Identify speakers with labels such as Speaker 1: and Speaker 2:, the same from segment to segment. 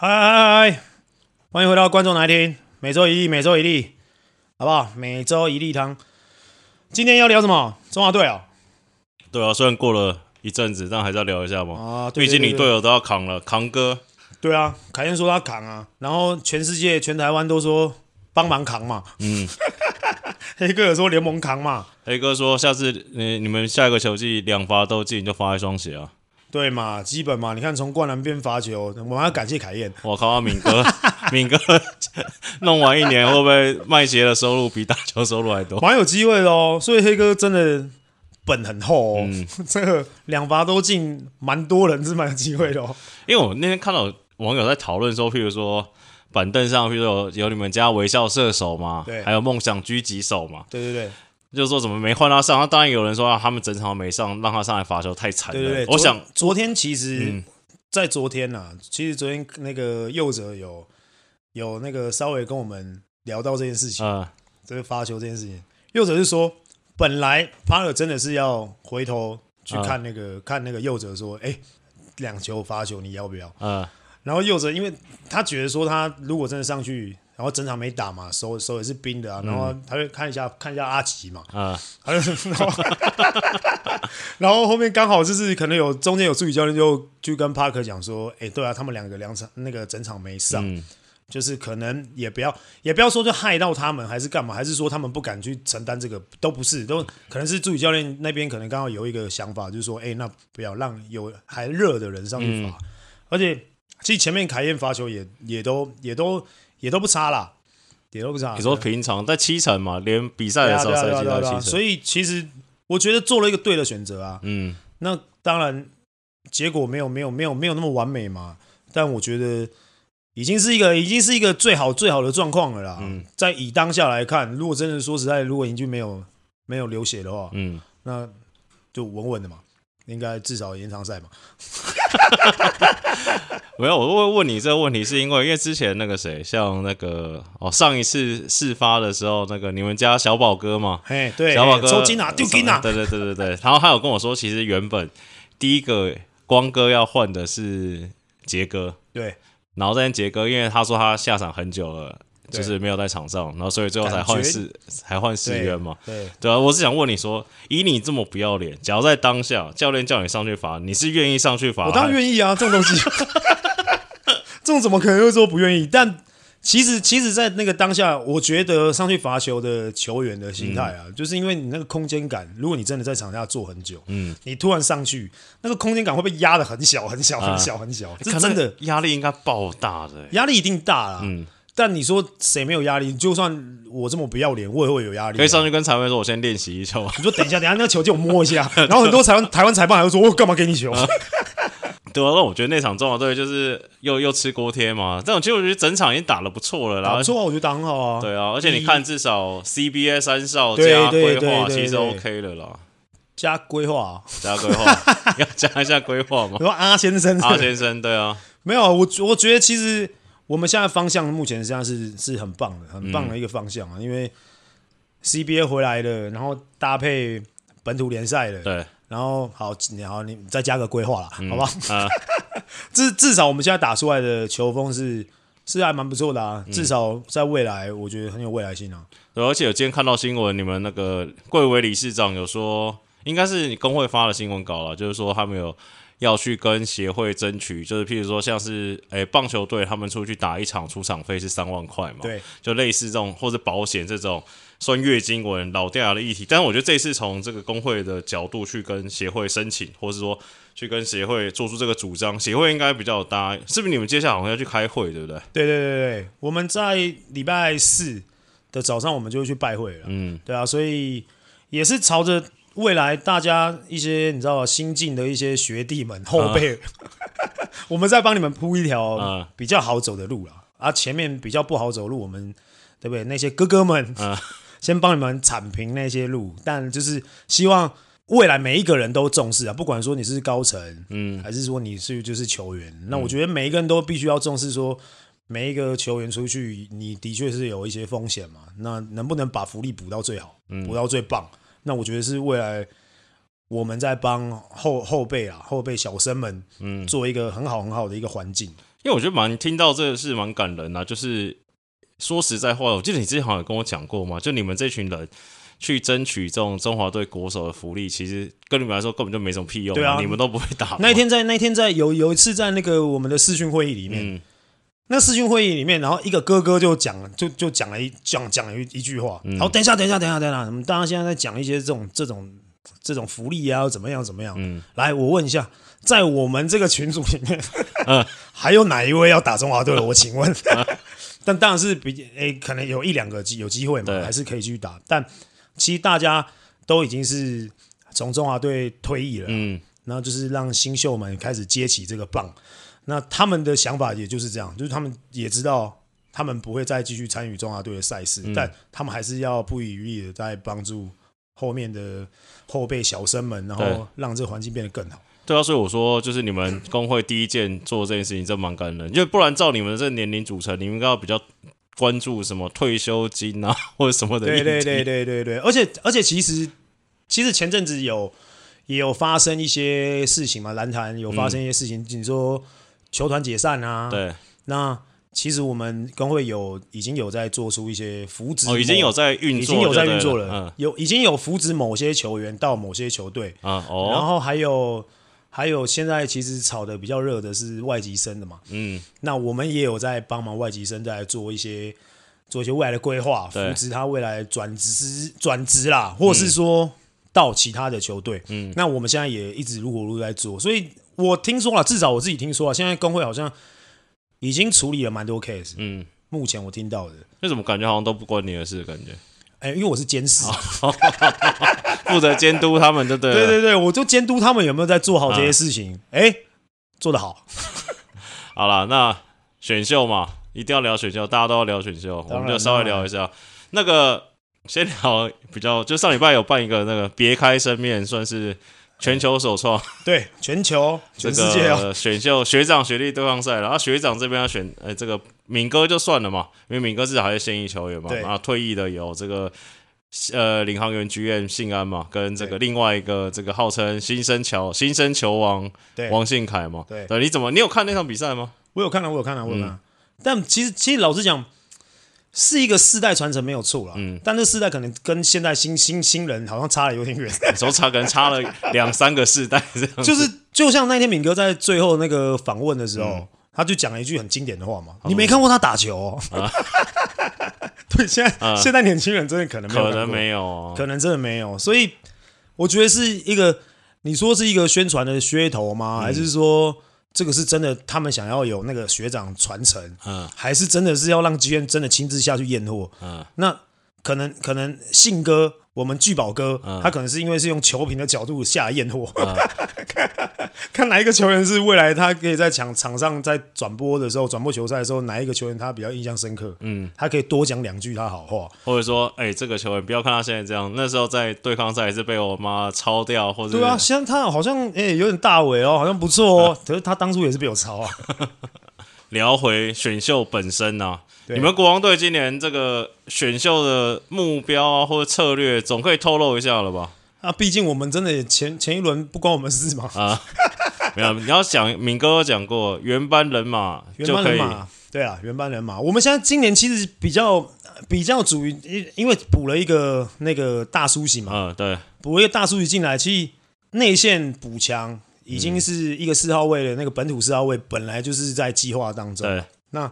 Speaker 1: 嗨嗨嗨！欢迎回到观众来听，每周一例，每周一例，好不好？每周一例汤。今天要聊什么？中华队啊？
Speaker 2: 对啊，虽然过了一阵子，但还是要聊一下嘛。
Speaker 1: 啊，对对对对，
Speaker 2: 毕竟你队友都要扛了，扛哥。
Speaker 1: 对啊，凯燕说他扛啊，然后全世界、全台湾都说帮忙扛嘛。嗯，黑哥有说联盟扛嘛。
Speaker 2: 黑哥说下次你你们下一个球季两罚都进，就发一双鞋啊。
Speaker 1: 对嘛，基本嘛，你看从灌篮变罚球，我们要感谢凯燕。
Speaker 2: 我靠，敏哥，敏哥弄完一年会不会卖鞋的收入比打球收入还多？
Speaker 1: 蛮有机会的哦。所以黑哥真的本很厚哦，嗯、这个两罚都进，蛮多人是蛮有机会的哦。
Speaker 2: 因为我那天看到网友在讨论说，譬如说板凳上，譬如说有，有你们家微笑射手嘛，对，还有梦想狙击手嘛，
Speaker 1: 对对对。
Speaker 2: 就是说怎么没换他上？那当然有人说啊，他们整场没上，让他上来罚球太惨了。
Speaker 1: 对对对，
Speaker 2: 我想
Speaker 1: 昨天其实，嗯、在昨天呐、啊，其实昨天那个佑哲有有那个稍微跟我们聊到这件事情，嗯、这个罚球这件事情，佑哲是说，本来帕尔真的是要回头去看那个、嗯、看那个佑哲说，哎，两球罚球你要不要？嗯，然后佑哲因为他觉得说他如果真的上去。然后整场没打嘛，手手也是冰的啊。然后他就看一下、嗯、看一下阿奇嘛，啊，他就 然后，然后后面刚好就是可能有中间有助理教练就就跟帕克讲说，哎，对啊，他们两个两场那个整场没上，嗯、就是可能也不要也不要说就害到他们还是干嘛，还是说他们不敢去承担这个，都不是，都可能是助理教练那边可能刚好有一个想法，就是说，哎，那不要让有还热的人上去罚，嗯、而且其实前面凯燕罚球也也都也都。也都不差啦，也都不差。
Speaker 2: 你说平常在七成嘛，连比赛的时候赛季都七成，
Speaker 1: 所以其实我觉得做了一个对的选择啊。嗯，那当然结果没有没有没有没有那么完美嘛，但我觉得已经是一个已经是一个最好最好的状况了啦。嗯，在以当下来看，如果真的说实在，如果已经没有没有流血的话，嗯，那就稳稳的嘛，应该至少延长赛嘛。
Speaker 2: 没有，我会问你这个问题，是因为因为之前那个谁，像那个哦，上一次事发的时候，那个你们家小宝哥嘛，
Speaker 1: 嘿，对，
Speaker 2: 小宝哥
Speaker 1: 抽筋啊，丢筋啊，
Speaker 2: 对对对对对。然后他有跟我说，其实原本第一个光哥要换的是杰哥，
Speaker 1: 对。
Speaker 2: 然后这天杰哥，因为他说他下场很久了，就是没有在场上，然后所以最后才换四，才换四渊嘛，对对啊。我是想问你说，以你这么不要脸，假如在当下教练叫你上去罚，你是愿意上去罚？
Speaker 1: 我当然愿意啊，这种东西。这种怎么可能会说不愿意？但其实，其实，在那个当下，我觉得上去罚球的球员的心态啊，嗯、就是因为你那个空间感，如果你真的在场下坐很久，嗯，你突然上去，那个空间感会被压的很小，很小，很小，很小。这、啊、真的
Speaker 2: 压力应该爆大的，
Speaker 1: 压力一定大啦。嗯，但你说谁没有压力？就算我这么不要脸，我也会有压力。
Speaker 2: 可以上去跟裁判说：“我先练习一球。”
Speaker 1: 你说：“等一下，等一下，那个球借我摸一下。”然后很多台湾台湾裁判还会说：“我干嘛给你球？”啊
Speaker 2: 对啊，那我觉得那场中华队就是又又吃锅贴嘛。这种其实我觉得整场已经打得不错了，然后
Speaker 1: 不错啊，我觉得打很好啊。
Speaker 2: 对啊，而且你看，至少 CBA 三少加规划其实 OK 了啦。
Speaker 1: 加规划，
Speaker 2: 加规划，要加一下规划嘛。
Speaker 1: 你说阿先生，
Speaker 2: 阿先生，对啊，
Speaker 1: 没有，我我觉得其实我们现在方向目前实际上是是很棒的，很棒的一个方向啊。嗯、因为 CBA 回来了，然后搭配本土联赛的，
Speaker 2: 对。
Speaker 1: 然后好，你好，你再加个规划啦，嗯、好吧？啊，至至少我们现在打出来的球风是是还蛮不错的啊，嗯、至少在未来我觉得很有未来性啊。
Speaker 2: 对，而且我今天看到新闻，你们那个贵为理事长有说，应该是你工会发的新闻稿了，就是说他们有要去跟协会争取，就是譬如说像是诶棒球队他们出去打一场出场费是三万块嘛，
Speaker 1: 对，
Speaker 2: 就类似这种或者保险这种。算月经文老掉牙的议题，但是我觉得这次从这个工会的角度去跟协会申请，或是说去跟协会做出这个主张，协会应该比较搭，是不是？你们接下来好像要去开会，对不对？
Speaker 1: 对对对对，我们在礼拜四的早上，我们就会去拜会了。嗯，对啊，所以也是朝着未来大家一些你知道新进的一些学弟们后辈，啊、我们再帮你们铺一条比较好走的路了。啊，前面比较不好走路，我们对不对？那些哥哥们啊。先帮你们铲平那些路，但就是希望未来每一个人都重视啊，不管说你是高层，嗯，还是说你是就是球员，嗯、那我觉得每一个人都必须要重视，说每一个球员出去，你的确是有一些风险嘛，那能不能把福利补到最好，补到最棒？嗯、那我觉得是未来我们在帮后后辈啊，后辈小生们，嗯，做一个很好很好的一个环境。
Speaker 2: 因为我觉得蛮听到这个是蛮感人啊。就是说实在话，我记得你之前好像有跟我讲过嘛，就你们这群人去争取这种中华队国手的福利，其实跟你们来说根本就没什么屁用。对啊，你们都不会打。
Speaker 1: 那一天在那一天在有有一次在那个我们的视讯会议里面，嗯、那视讯会议里面，然后一个哥哥就讲了，就就讲了一讲讲了一一句话。好、嗯，等一下，等一下，等一下，等一下，我们大家现在在讲一些这种这种这种福利啊，怎么样怎么样？嗯，来，我问一下。在我们这个群组里面，嗯，还有哪一位要打中华队了？我请问，但当然是比诶、欸，可能有一两个机有机会嘛，还是可以继续打。但其实大家都已经是从中华队退役了，嗯，然后就是让新秀们开始接起这个棒。那他们的想法也就是这样，就是他们也知道他们不会再继续参与中华队的赛事，嗯，但他们还是要不遗余力的在帮助后面的后辈小生们，然后让这个环境变得更好。
Speaker 2: 对啊，所以我说，就是你们工会第一件做这件事情，真蛮感人。因为不然，照你们这年龄组成，你们应该要比较关注什么退休金啊，或者什么的。
Speaker 1: 对对对对对对，而且而且，其实其实前阵子有也有发生一些事情嘛，篮坛有发生一些事情，你、嗯、说球团解散啊。
Speaker 2: 对。
Speaker 1: 那其实我们工会有已经有在做出一些扶植，
Speaker 2: 哦，已经有在运作，已经有在运作了。
Speaker 1: 嗯。有已经有扶植某些球员到某些球队啊。哦。然后还有。还有现在其实炒的比较热的是外籍生的嘛，嗯，那我们也有在帮忙外籍生在做一些做一些未来的规划，扶持他未来转职转职啦，或是说到其他的球队，嗯，那我们现在也一直如火如荼在做，所以我听说了，至少我自己听说啊，现在工会好像已经处理了蛮多 case，嗯，目前我听到的，
Speaker 2: 那怎么感觉好像都不关你的事？感觉，
Speaker 1: 哎、欸，因为我是监视。
Speaker 2: 负责监督他们，对不对？
Speaker 1: 对对对，我就监督他们有没有在做好这些事情。哎、嗯，做得好。
Speaker 2: 好了，那选秀嘛，一定要聊选秀，大家都要聊选秀，我们就稍微聊一下。那个先聊比较，就上礼拜有办一个那个别开生面，算是全球首创。
Speaker 1: 对，全球全世界、哦、
Speaker 2: 选秀学长学弟对抗赛，然后学长这边要选，呃，这个敏哥就算了嘛，因为敏哥至少还是现役球员嘛，然后退役的有这个。呃，领航员剧院信安嘛，跟这个另外一个这个号称新生球新生球王王信凯嘛，对，对，你怎么你有看那场比赛吗？
Speaker 1: 我有看啊，我有看啊，我有看。嗯、但其实其实老实讲，是一个世代传承没有错啦。嗯，但这世代可能跟现在新新新人好像差的有点远，
Speaker 2: 说差可能差了两三个世代这样。
Speaker 1: 就是就像那天敏哥在最后那个访问的时候，嗯、他就讲了一句很经典的话嘛：“你没看过他打球、哦。啊” 对，现在、嗯、现在年轻人真的可能没有
Speaker 2: 可能没有、哦，
Speaker 1: 可能真的没有，所以我觉得是一个，你说是一个宣传的噱头吗？嗯、还是说这个是真的？他们想要有那个学长传承，嗯，还是真的是要让剧院真的亲自下去验货？嗯，那可能可能信哥。我们聚宝哥、嗯，他可能是因为是用球评的角度下验货，看、哪一个球员是未来他可以在场场上在转播的时候转播球赛的时候，哪一个球员他比较印象深刻，嗯，他可以多讲两句他好话，
Speaker 2: 或者说，哎、欸，这个球员不要看他现在这样，那时候在对抗赛也是被我妈抄掉，或者
Speaker 1: 对啊，现在他好像哎、欸、有点大伟哦，好像不错哦、嗯，可是他当初也是被我抄啊。
Speaker 2: 聊回选秀本身啊。你们国王队今年这个选秀的目标啊，或者策略，总可以透露一下了吧？
Speaker 1: 啊，毕竟我们真的前前一轮不关我们事嘛。啊，
Speaker 2: 没有，你要想，敏哥讲过，原班人马就可以，原班人马，
Speaker 1: 对啊，原班人马。我们现在今年其实比较比较属于，因因为补了一个那个大苏醒嘛，
Speaker 2: 嗯，对，
Speaker 1: 补了一个大苏醒进来，其实内线补强已经是一个四号位的那个本土四号位，本来就是在计划当中。对，那。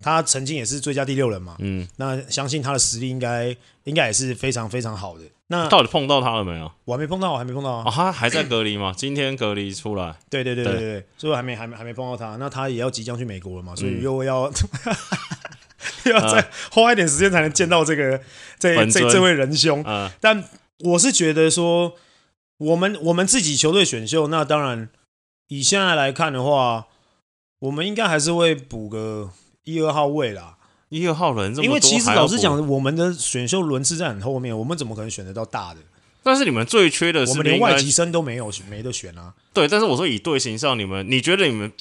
Speaker 1: 他曾经也是最佳第六人嘛，嗯，那相信他的实力应该应该也是非常非常好的。那
Speaker 2: 到底碰到他了没有？
Speaker 1: 我还没碰到，我还没碰到啊。
Speaker 2: 哦、他还在隔离吗？今天隔离出来。
Speaker 1: 对对对对对，对，所以我还没还没还没碰到他。那他也要即将去美国了嘛，所以又要、嗯、又要再花一点时间才能见到这个这这这位仁兄。嗯，但我是觉得说，我们我们自己球队选秀，那当然以现在来看的话，我们应该还是会补个。一二号位啦，
Speaker 2: 一二号人这么多，
Speaker 1: 因为其实老实讲，我们的选秀轮次在很后面，我们怎么可能选得到大的？
Speaker 2: 但是你们最缺的是，
Speaker 1: 我们连外籍生都没有，没得选啊。
Speaker 2: 对，但是我说以队形上，你们你觉得你们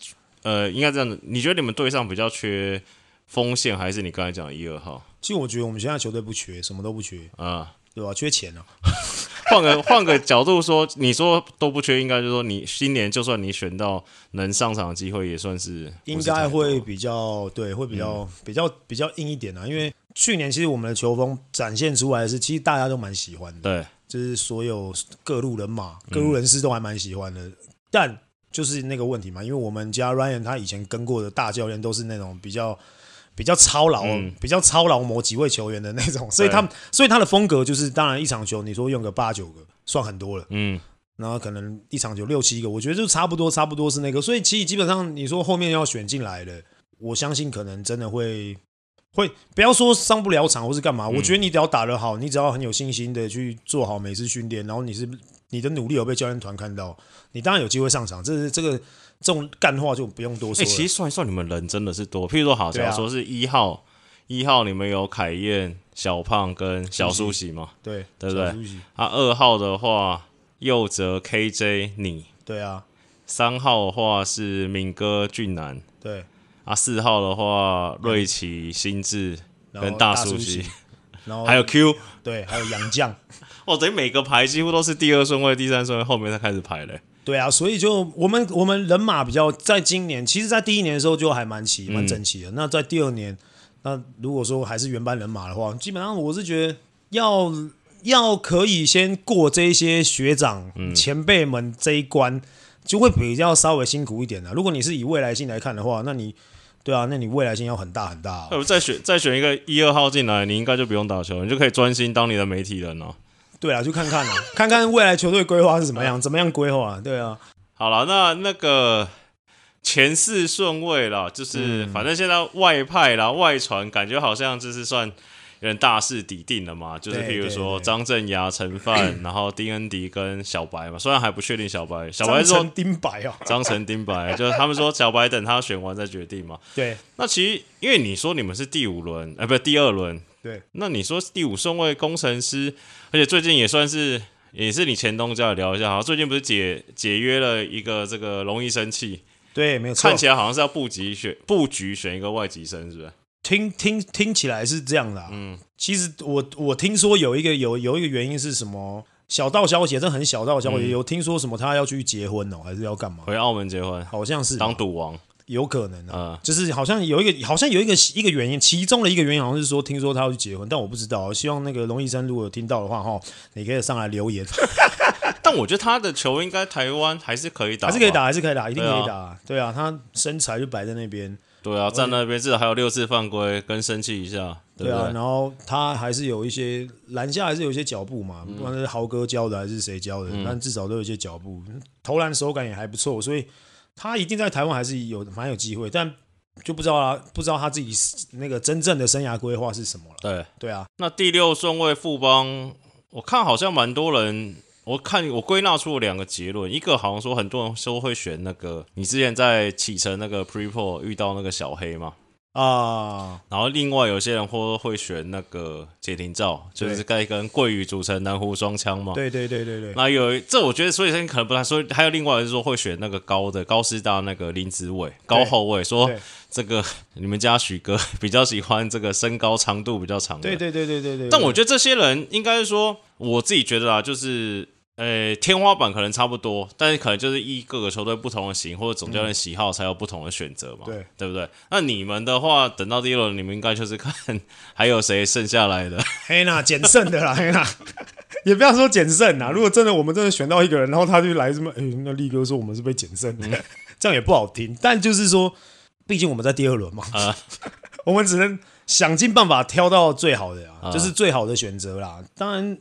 Speaker 2: 呃，应该这样子，你觉得你们队上比较缺锋线，还是你刚才讲一二号？
Speaker 1: 其实我觉得我们现在球队不缺，什么都不缺啊，对吧？缺钱啊。
Speaker 2: 换个 换个角度说，你说都不缺，应该就是说你今年就算你选到能上场的机会，也算是，是
Speaker 1: 应该会比较对，会比较、嗯、比较比较硬一点啊。因为去年其实我们的球风展现出来的是，其实大家都蛮喜欢的，
Speaker 2: 对，
Speaker 1: 就是所有各路人马、各路人士都还蛮喜欢的。嗯、但就是那个问题嘛，因为我们家 Ryan 他以前跟过的大教练都是那种比较。比较操劳，嗯、比较操劳某几位球员的那种，所以他所以他的风格就是，当然一场球你说用个八九个算很多了，嗯，然后可能一场球六七个，我觉得就差不多，差不多是那个，所以其实基本上你说后面要选进来的，我相信可能真的会会不要说上不了场或是干嘛，嗯、我觉得你只要打得好，你只要很有信心的去做好每次训练，然后你是你的努力有被教练团看到，你当然有机会上场，这是这个。这种干话就不用多说。哎、
Speaker 2: 欸，其实算一算，你们人真的是多。譬如说，好像说是一号，一、啊、号你们有凯燕、小胖跟小苏喜嘛？
Speaker 1: 对，
Speaker 2: 对不对？啊，二号的话，佑泽、KJ 你。
Speaker 1: 对啊。
Speaker 2: 三号的话是敏哥、俊男。
Speaker 1: 对。
Speaker 2: 啊，四号的话，瑞奇、新智跟大苏喜。
Speaker 1: 然后
Speaker 2: 还有 Q。
Speaker 1: 对，还有杨绛。
Speaker 2: 哦，等于每个排几乎都是第二顺位、第三顺位，后面才开始排嘞。
Speaker 1: 对啊，所以就我们我们人马比较，在今年，其实，在第一年的时候就还蛮齐、蛮整齐的。嗯、那在第二年，那如果说还是原班人马的话，基本上我是觉得要要可以先过这些学长、嗯、前辈们这一关，就会比较稍微辛苦一点的。如果你是以未来性来看的话，那你对啊，那你未来性要很大很大、啊。
Speaker 2: 再选再选一个一二号进来，你应该就不用打球，你就可以专心当你的媒体人了。
Speaker 1: 对啊，就看看啊，看看未来球队规划是怎么样，怎么样规划？对啊，
Speaker 2: 好了，那那个前四顺位了，就是反正现在外派啦，外传感觉好像就是算有点大势底定了嘛，就是譬如说张镇衙、陈范，然后丁恩迪跟小白嘛，虽然还不确定小白，小白说
Speaker 1: 丁白啊，
Speaker 2: 张成丁白，就是他们说小白等他选完再决定嘛。
Speaker 1: 对，
Speaker 2: 那其实因为你说你们是第五轮，哎，不是第二轮。
Speaker 1: 对，
Speaker 2: 那你说第五顺位工程师，而且最近也算是，也是你前东家聊一下哈，最近不是解解约了一个这个容易生气，
Speaker 1: 对，没有错，
Speaker 2: 看起来好像是要布局选布局选一个外籍生，是不是？
Speaker 1: 听听听起来是这样的、啊，嗯，其实我我听说有一个有有一个原因是什么？小道消息，这很小道消息，嗯、有听说什么他要去结婚哦，还是要干嘛？
Speaker 2: 回澳门结婚，
Speaker 1: 好像是
Speaker 2: 当赌王。
Speaker 1: 有可能啊，嗯、就是好像有一个，好像有一个一个原因，其中的一个原因好像是说，听说他要去结婚，但我不知道。希望那个龙医生如果有听到的话，哈，你可以上来留言。
Speaker 2: 但我觉得他的球应该台湾还是可以打，
Speaker 1: 还是可以打，还是可以打，一定可以打。对啊，他身材就摆在那边。
Speaker 2: 对啊，站那边至少还有六次犯规，跟生气一下。对，啊，
Speaker 1: 然后他还是有一些篮下还是有一些脚步嘛，不管是豪哥教的还是谁教的，嗯、但至少都有一些脚步，投篮手感也还不错，所以。他一定在台湾还是有蛮有机会，但就不知道啦，不知道他自己那个真正的生涯规划是什么了。
Speaker 2: 对
Speaker 1: 对啊，
Speaker 2: 那第六顺位富邦，我看好像蛮多人，我看我归纳出了两个结论，一个好像说很多人说会选那个你之前在启程那个 Preport 遇到那个小黑嘛。啊，然后另外有些人或会选那个解停照，就是该跟桂鱼组成南湖双枪嘛。
Speaker 1: 对对对对对。
Speaker 2: 那有这，我觉得所以可能不太说，还有另外就是说会选那个高的高师大那个林子伟高后卫，说这个你们家许哥比较喜欢这个身高长度比较长的。
Speaker 1: 对对对对对对。
Speaker 2: 但我觉得这些人应该是说，我自己觉得啊，就是。呃、欸，天花板可能差不多，但是可能就是依各个球队不同的型或者总教练喜好才有不同的选择嘛，对对不对？那你们的话，等到第一轮，你们应该就是看还有谁剩下来的，
Speaker 1: 嘿呐，捡剩的啦，嘿呐，也不要说捡剩呐。如果真的我们真的选到一个人，然后他就来什么，哎、欸，那力哥说我们是被捡剩的，嗯、这样也不好听。但就是说，毕竟我们在第二轮嘛，啊、我们只能想尽办法挑到最好的啊，啊就是最好的选择啦。当然。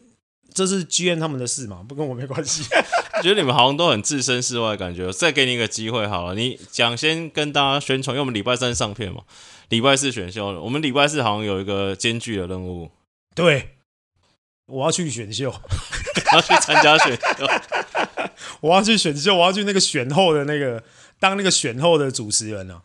Speaker 1: 这是 GM 他们的事嘛，不跟我没关系。
Speaker 2: 觉得你们好像都很置身事外，感觉再给你一个机会好了。你讲先跟大家宣传，因为我们礼拜三上片嘛，礼拜四选秀，我们礼拜四好像有一个艰巨的任务。
Speaker 1: 对，我要去选秀，我
Speaker 2: 要去参加选秀，
Speaker 1: 我要去选秀，我要去那个选后的那个当那个选后的主持人啊。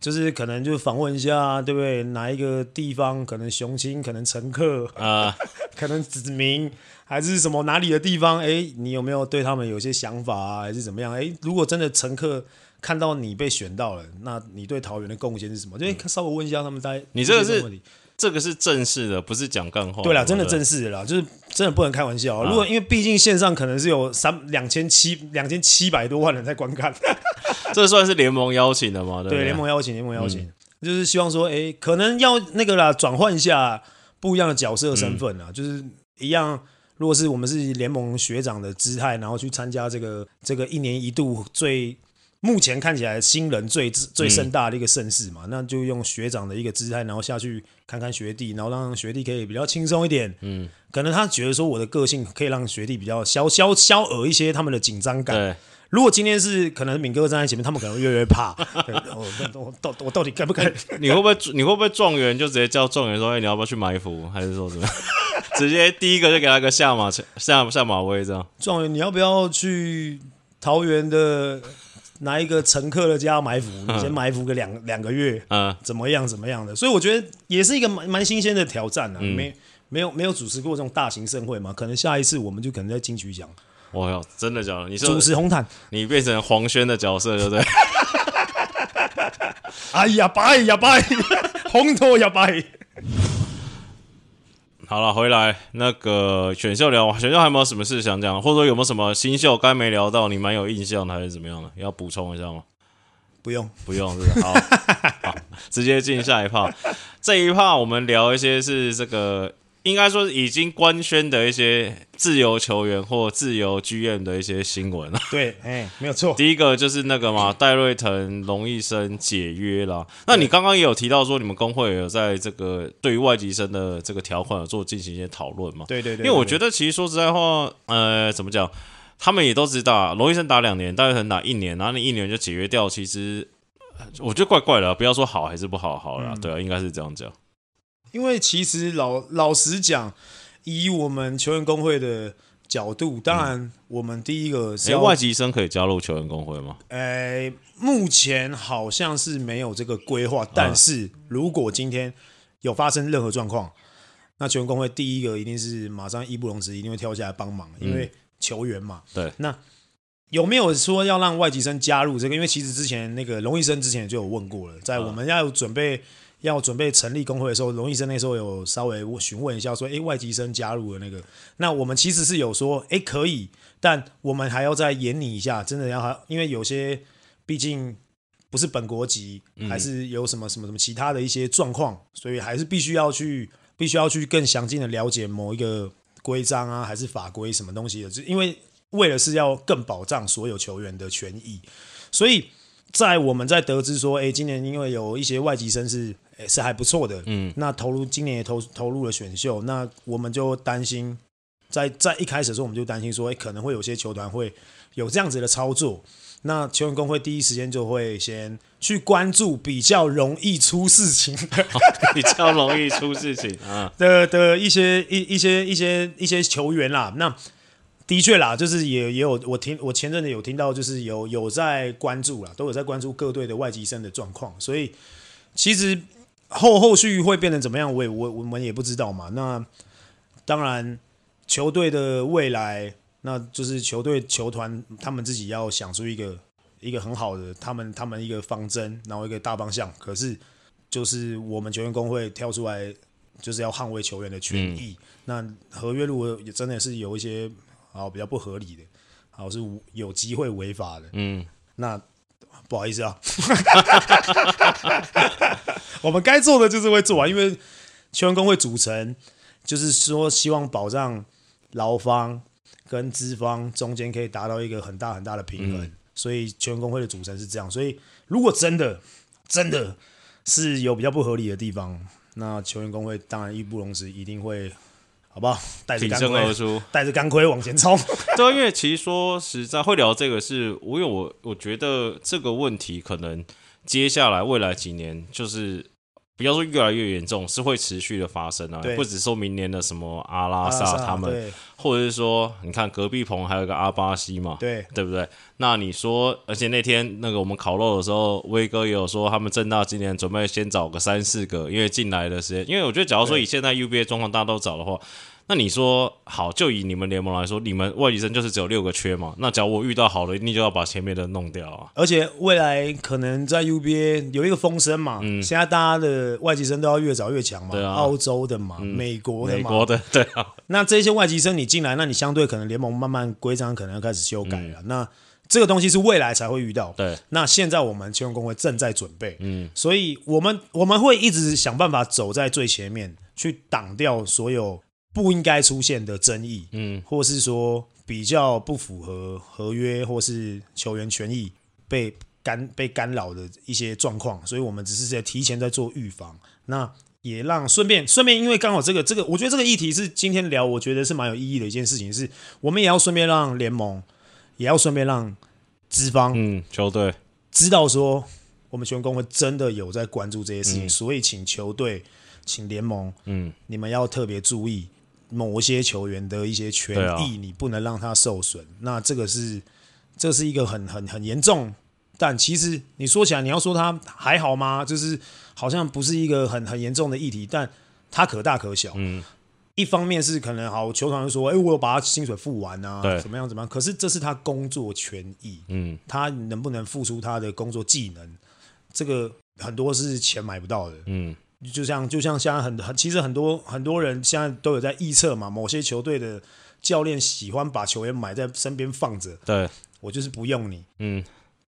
Speaker 1: 就是可能就访问一下，对不对？哪一个地方可能雄青，可能乘客啊，可能子明，还是什么哪里的地方？哎，你有没有对他们有些想法啊？还是怎么样？哎，如果真的乘客看到你被选到了，那你对桃园的贡献是什么？就稍微问一下他们在。
Speaker 2: 你这个是这个是正式的，不是讲干话。
Speaker 1: 对啦，真的正式的啦，就是真的不能开玩笑。如果因为毕竟线上可能是有三两千七两千七百多万人在观看，
Speaker 2: 这算是联盟邀请的吗？对，
Speaker 1: 联盟邀请，联盟邀请，就是希望说，哎，可能要那个啦，转换一下不一样的角色身份啊，就是一样。如果是我们是联盟学长的姿态，然后去参加这个这个一年一度最目前看起来新人最最盛大的一个盛事嘛，嗯、那就用学长的一个姿态，然后下去看看学弟，然后让学弟可以比较轻松一点。嗯，可能他觉得说我的个性可以让学弟比较消消消耳一些他们的紧张感。对，如果今天是可能敏哥站在前面，他们可能会越来越怕。我我到我到底该不该？
Speaker 2: 你会不会你会不会状元就直接叫状元说：“哎、欸，你要不要去埋伏？”还是说什么？直接第一个就给他个下马下下马威这样。
Speaker 1: 状元，你要不要去桃园的拿一个乘客的家埋伏？你先埋伏个两两个月，嗯，怎么样怎么样的？所以我觉得也是一个蛮蛮新鲜的挑战啊。嗯、没没有没有主持过这种大型盛会嘛？可能下一次我们就可能在金曲奖。
Speaker 2: 哇哟，真的假的？你是
Speaker 1: 主持红毯，
Speaker 2: 你变成黄轩的角色，对不对？
Speaker 1: 哎呀，拜呀拜，红头呀拜。
Speaker 2: 好了，回来那个选秀聊，选秀还有没有什么事想讲，或者说有没有什么新秀该没聊到，你蛮有印象的，还是怎么样的？要补充一下吗？
Speaker 1: 不用，
Speaker 2: 不用，是不是？好，好，直接进下一趴。这一趴我们聊一些是这个。应该说已经官宣的一些自由球员或自由剧院的一些新闻了。
Speaker 1: 对，哎，没有错。
Speaker 2: 第一个就是那个嘛，戴瑞腾、龙医生解约啦。那你刚刚也有提到说，你们工会有在这个对于外籍生的这个条款有做进行一些讨论嘛？
Speaker 1: 对对对。
Speaker 2: 因为我觉得其实说实在话，呃，怎么讲，他们也都知道，龙医生打两年，戴瑞腾打一年，然后你一年就解约掉，其实我觉得怪怪的。不要说好还是不好，好了，对啊，应该是这样讲。
Speaker 1: 因为其实老老实讲，以我们球员工会的角度，当然我们第一个是要、
Speaker 2: 欸、外籍生可以加入球员工会吗？
Speaker 1: 诶、欸，目前好像是没有这个规划。但是如果今天有发生任何状况，那球员工会第一个一定是马上义不容辞，一定会跳下来帮忙，因为球员嘛。
Speaker 2: 嗯、对。
Speaker 1: 那有没有说要让外籍生加入这个？因为其实之前那个龙医生之前就有问过了，在我们要准备。要准备成立工会的时候，龙医生那时候有稍微询问一下，说：“诶，外籍生加入了那个，那我们其实是有说，诶，可以，但我们还要再研拟一下，真的要，因为有些毕竟不是本国籍，还是有什么什么什么其他的一些状况，所以还是必须要去，必须要去更详尽的了解某一个规章啊，还是法规什么东西的，就因为为了是要更保障所有球员的权益，所以在我们在得知说，诶，今年因为有一些外籍生是。是还不错的，嗯，那投入今年也投投入了选秀，那我们就担心，在在一开始的时候我们就担心说，哎，可能会有些球团会有这样子的操作，那球员工会第一时间就会先去关注比较容易出事情的，
Speaker 2: 比较容易出事情啊。
Speaker 1: 的的一些一一些一些一些球员啦，那的确啦，就是也也有我听我前阵子有听到，就是有有在关注啦，都有在关注各队的外籍生的状况，所以其实。后后续会变成怎么样？我也我我们也不知道嘛。那当然，球队的未来，那就是球队球团他们自己要想出一个一个很好的他们他们一个方针，然后一个大方向。可是，就是我们球员工会跳出来，就是要捍卫球员的权益。嗯、那合约如果也真的是有一些啊比较不合理的，好是有机会违法的，嗯，那。不好意思啊，我们该做的就是会做完，因为球员工会组成，就是说希望保障劳方跟资方中间可以达到一个很大很大的平衡，所以球员工会的组成是这样。所以如果真的真的是有比较不合理的地方，那球员工会当然义不容辞，一定会。好不好？带着钢盔，带着钢盔往前冲。
Speaker 2: 对，因为其实说实在，会聊这个是，我因为我我觉得这个问题可能接下来未来几年就是。不要说越来越严重，是会持续的发生啊！不只说明年的什么阿拉萨他们，或者是说，你看隔壁棚还有个阿巴西嘛，
Speaker 1: 对
Speaker 2: 对不对？那你说，而且那天那个我们烤肉的时候，威哥也有说，他们正大今年准备先找个三四个，因为进来的时间，因为我觉得，假如说以现在 UBA 状况大家都找的话，那你说好，就以你们联盟来说，你们外籍生就是只有六个缺嘛？那假如我遇到好的，你就要把前面的弄掉啊。
Speaker 1: 而且未来可能在 UBA 有一个风声嘛，嗯，现在大家的外籍生都要越早越强嘛，对啊，澳洲的嘛，嗯、美国的嘛，
Speaker 2: 美国的对啊。
Speaker 1: 那这些外籍生你进来，那你相对可能联盟慢慢规章可能要开始修改了。嗯、那这个东西是未来才会遇到，
Speaker 2: 对。
Speaker 1: 那现在我们球员工会正在准备，嗯，所以我们我们会一直想办法走在最前面，去挡掉所有。不应该出现的争议，嗯，或是说比较不符合合约或是球员权益被干被干扰的一些状况，所以我们只是在提前在做预防。那也让顺便顺便，因为刚好这个这个，我觉得这个议题是今天聊，我觉得是蛮有意义的一件事情，是我们也要顺便让联盟，也要顺便让资方，
Speaker 2: 嗯，球队
Speaker 1: 知道说我们球员工会真的有在关注这些事情，嗯、所以请球队，请联盟，嗯，你们要特别注意。某些球员的一些权益，你不能让他受损。那这个是，这是一个很很很严重。但其实你说起来，你要说他还好吗？就是好像不是一个很很严重的议题，但他可大可小。嗯，一方面是可能好，球团会说，哎，我有把他薪水付完啊，怎么样怎么样？可是这是他工作权益，嗯，他能不能付出他的工作技能？这个很多是钱买不到的，嗯。就像就像现在很很，其实很多很多人现在都有在预测嘛，某些球队的教练喜欢把球员买在身边放着。
Speaker 2: 对，
Speaker 1: 我就是不用你，嗯，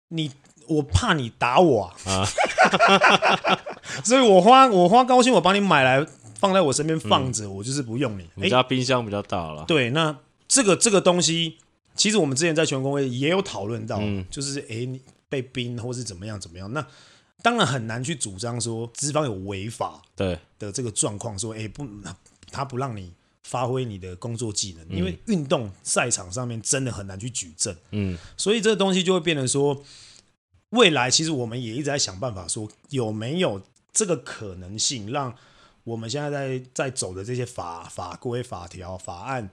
Speaker 1: 你我怕你打我啊，啊 所以我花我花高薪我把你买来放在我身边放着，嗯、我就是不用你。
Speaker 2: 你家冰箱比较大了。
Speaker 1: 对，那这个这个东西，其实我们之前在球员工会也有讨论到，嗯、就是哎，你被冰或是怎么样怎么样那。当然很难去主张说资方有违法对。的这个状况，说哎不，他不让你发挥你的工作技能，因为运动赛场上面真的很难去举证，嗯，所以这个东西就会变成说，未来其实我们也一直在想办法说有没有这个可能性，让我们现在在在走的这些法法规、法条、法案，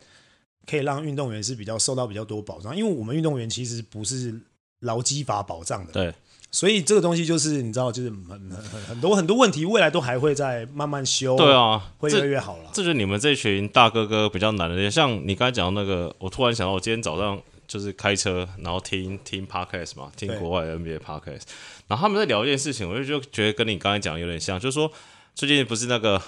Speaker 1: 可以让运动员是比较受到比较多保障，因为我们运动员其实不是劳基法保障的，
Speaker 2: 对。
Speaker 1: 所以这个东西就是你知道，就是很很很多很多问题，未来都还会在慢慢修。
Speaker 2: 对啊，
Speaker 1: 会越来越好了。
Speaker 2: 这就是你们这群大哥哥比较难的，像你刚才讲的那个，我突然想到，我今天早上就是开车，然后听听 podcast 嘛，听国外的 NBA podcast，然后他们在聊一件事情，我就就觉得跟你刚才讲的有点像，就是说最近不是那个。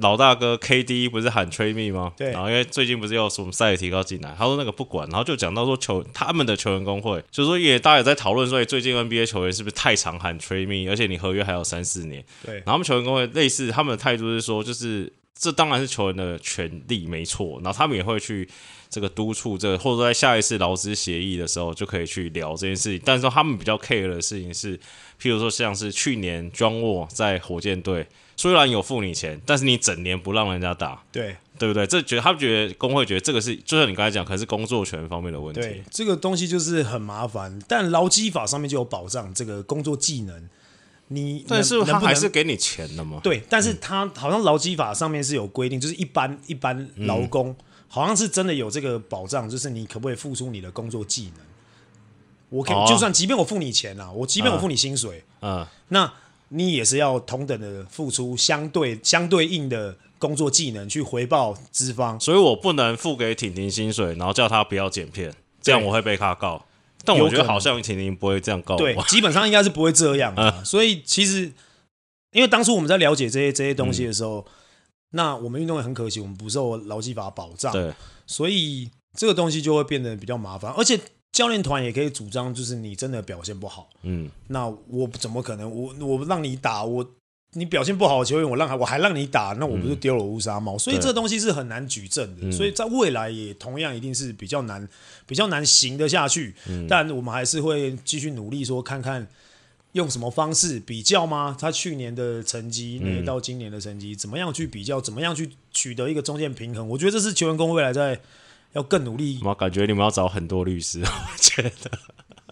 Speaker 2: 老大哥 KD 不是喊 trade me 吗？对。然后因为最近不是有什么赛提高进来，他说那个不管，然后就讲到说球他们的球员工会，就是说也大家也在讨论说，最近 NBA 球员是不是太常喊 trade me，而且你合约还有三四年。
Speaker 1: 对。
Speaker 2: 然后他们球员工会类似他们的态度是说，就是这当然是球员的权利没错，然后他们也会去这个督促这个，或者说在下一次劳资协议的时候就可以去聊这件事情。但是说他们比较 care 的事情是，譬如说像是去年 John Wall 在火箭队。虽然有付你钱，但是你整年不让人家打，
Speaker 1: 对
Speaker 2: 对不对？这觉得他们觉得工会觉得这个是，就像你刚才讲，可能是工作权方面的问题。
Speaker 1: 对，这个东西就是很麻烦，但劳基法上面就有保障，这个工作技能，你
Speaker 2: 但是他还是给你钱的吗？
Speaker 1: 对，但是他好像劳基法上面是有规定，就是一般一般劳工、嗯、好像是真的有这个保障，就是你可不可以付出你的工作技能？我可以，哦、就算即便我付你钱啊，我即便我付你薪水，嗯，嗯那。你也是要同等的付出相对相对应的工作技能去回报资方，
Speaker 2: 所以我不能付给婷婷薪水，然后叫他不要剪片，这样我会被他告。但我觉得好像婷婷不会这样告我。
Speaker 1: 对，基本上应该是不会这样的。嗯、所以其实，因为当初我们在了解这些这些东西的时候，嗯、那我们运动员很可惜，我们不受劳基法保障，
Speaker 2: 对，
Speaker 1: 所以这个东西就会变得比较麻烦，而且。教练团也可以主张，就是你真的表现不好，嗯，那我怎么可能？我我让你打我，你表现不好的球员，我让我还让你打，那我不是丢了乌纱帽？嗯、所以这东西是很难举证的，对所以在未来也同样一定是比较难，比较难行得下去。嗯、但我们还是会继续努力，说看看用什么方式比较吗？他去年的成绩，那到今年的成绩，怎么样去比较？怎么样去取得一个中间平衡？我觉得这是球员工未来在。要更努力，
Speaker 2: 我感觉你们要找很多律师，我觉得，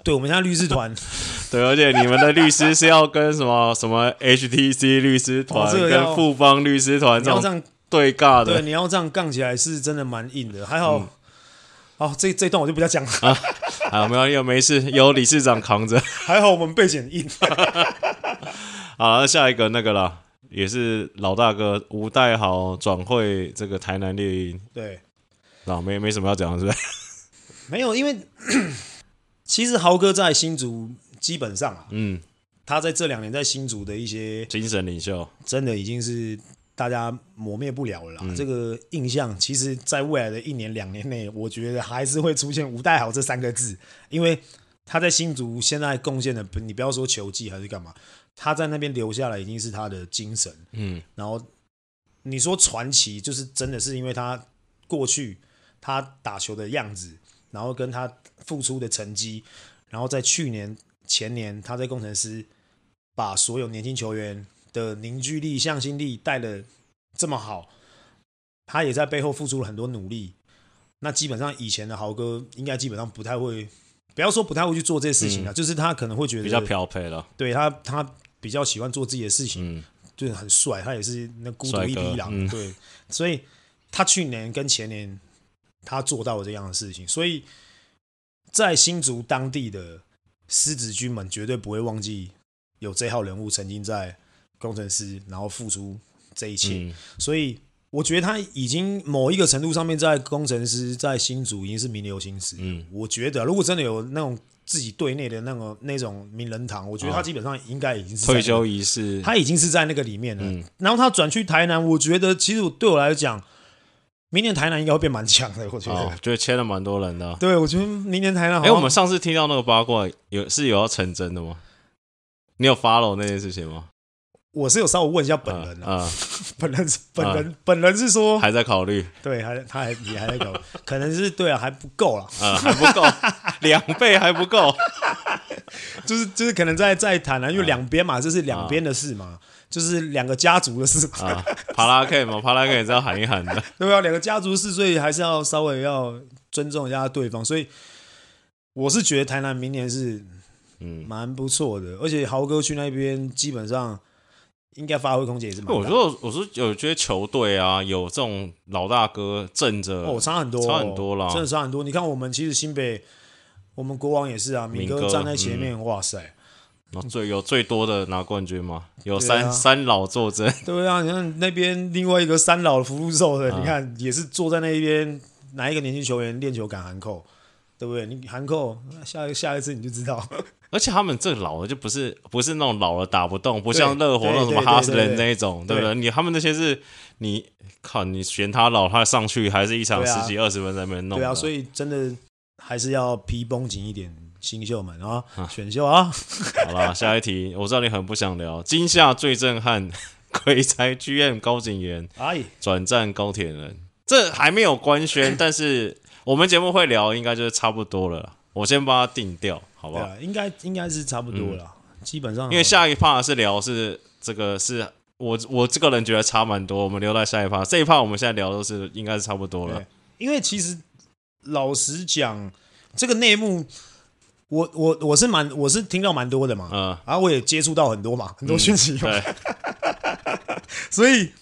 Speaker 1: 对，我们现在律师团，
Speaker 2: 对，而且你们的律师是要跟什么什么 HTC 律师团，哦、跟富邦律师团这样对尬的，
Speaker 1: 对，你要这样杠起来是真的蛮硬的。还好，嗯、哦，这这段我就不要讲了啊，
Speaker 2: 啊，没有，有没事，有理事长扛着，
Speaker 1: 还好我们背景硬。
Speaker 2: 好，那下一个那个了。也是老大哥吴代豪转会这个台南猎鹰。
Speaker 1: 对，
Speaker 2: 啊，没没什么要讲的，是不是？
Speaker 1: 没有，因为 其实豪哥在新竹基本上啊，嗯，他在这两年在新竹的一些
Speaker 2: 精神领袖，
Speaker 1: 真的已经是大家磨灭不了了啦。嗯、这个印象，其实在未来的一年两年内，我觉得还是会出现吴代豪这三个字，因为他在新竹现在贡献的，你不要说球技还是干嘛，他在那边留下来已经是他的精神，嗯，然后你说传奇，就是真的是因为他过去他打球的样子。然后跟他付出的成绩，然后在去年前年，他在工程师把所有年轻球员的凝聚力、向心力带的这么好，他也在背后付出了很多努力。那基本上以前的豪哥应该基本上不太会，不要说不太会去做这些事情了，嗯、就是他可能会觉得
Speaker 2: 比较漂配了。
Speaker 1: 对他，他比较喜欢做自己的事情，嗯、就是很帅。他也是那孤独一匹狼，嗯、对，所以他去年跟前年。他做到了这样的事情，所以在新竹当地的狮子军们绝对不会忘记有这号人物曾经在工程师，然后付出这一切。嗯、所以我觉得他已经某一个程度上面在工程师，在新竹已经是名留青史。嗯，我觉得如果真的有那种自己队内的那种那种名人堂，我觉得他基本上应该已经是、那个、
Speaker 2: 退休仪式，
Speaker 1: 他已经是在那个里面了。嗯、然后他转去台南，我觉得其实对我来讲。明年台南应该会变蛮强的，我觉得。哦，
Speaker 2: 觉得签了蛮多人的。
Speaker 1: 对，我觉得明年台南好。哎、
Speaker 2: 欸，我们上次听到那个八卦，有是有要成真的吗？你有 follow 那件事情吗？
Speaker 1: 我是有稍微问一下本人啊，啊 本人本人、啊、本人是说
Speaker 2: 还在考虑，
Speaker 1: 对，还他还也还在考虑，可能是对啊，还不够了，
Speaker 2: 啊，还不够，两倍还不够，
Speaker 1: 就是就是可能在在谈啊，因为两边嘛，这是两边的事嘛。啊就是两个家族的事
Speaker 2: 啊，帕拉 K 嘛，帕拉 K 也是要喊一喊的，
Speaker 1: 对啊，两个家族的事，所以还是要稍微要尊重一下对方。所以我是觉得台南明年是嗯蛮不错的，而且豪哥去那边基本上应该发挥空间也是蛮大。
Speaker 2: 我说我说有些球队啊，有这种老大哥镇着
Speaker 1: 哦，差很多，
Speaker 2: 差很多啦，
Speaker 1: 真的差很多。你看我们其实新北，我们国王也是啊，敏哥站在前面，嗯、哇塞。
Speaker 2: 最有最多的拿冠军嘛？有三、啊、三老坐镇。
Speaker 1: 对啊，你看那边另外一个三老的福禄寿的，啊、你看也是坐在那一边，哪一个年轻球员练球敢含扣，对不对？你含扣，下下一次你就知道。
Speaker 2: 而且他们这老的就不是不是那种老了打不动，不像热火那种什么哈斯人那一种，对不对？你他们那些是你靠你嫌他老，他上去还是一场十几二十分在那边弄。
Speaker 1: 对啊，所以真的还是要皮绷紧一点。新秀们啊，选秀啊，
Speaker 2: 好了，下一题，我知道你很不想聊。今夏最震撼，鬼才 GM 高景元，哎，转战高铁人，这还没有官宣，但是我们节目会聊，应该就是差不多了。我先帮他定掉，好不好？
Speaker 1: 应该应该是差不多了，嗯、基本上。
Speaker 2: 因为下一趴是聊是这个是我我这个人觉得差蛮多，我们留在下一趴。这一趴我们现在聊都是应该是差不多了。
Speaker 1: 因为其实老实讲，这个内幕。我我我是蛮我是听到蛮多的嘛，嗯，然后我也接触到很多嘛，很多讯息嘛，嗯、所以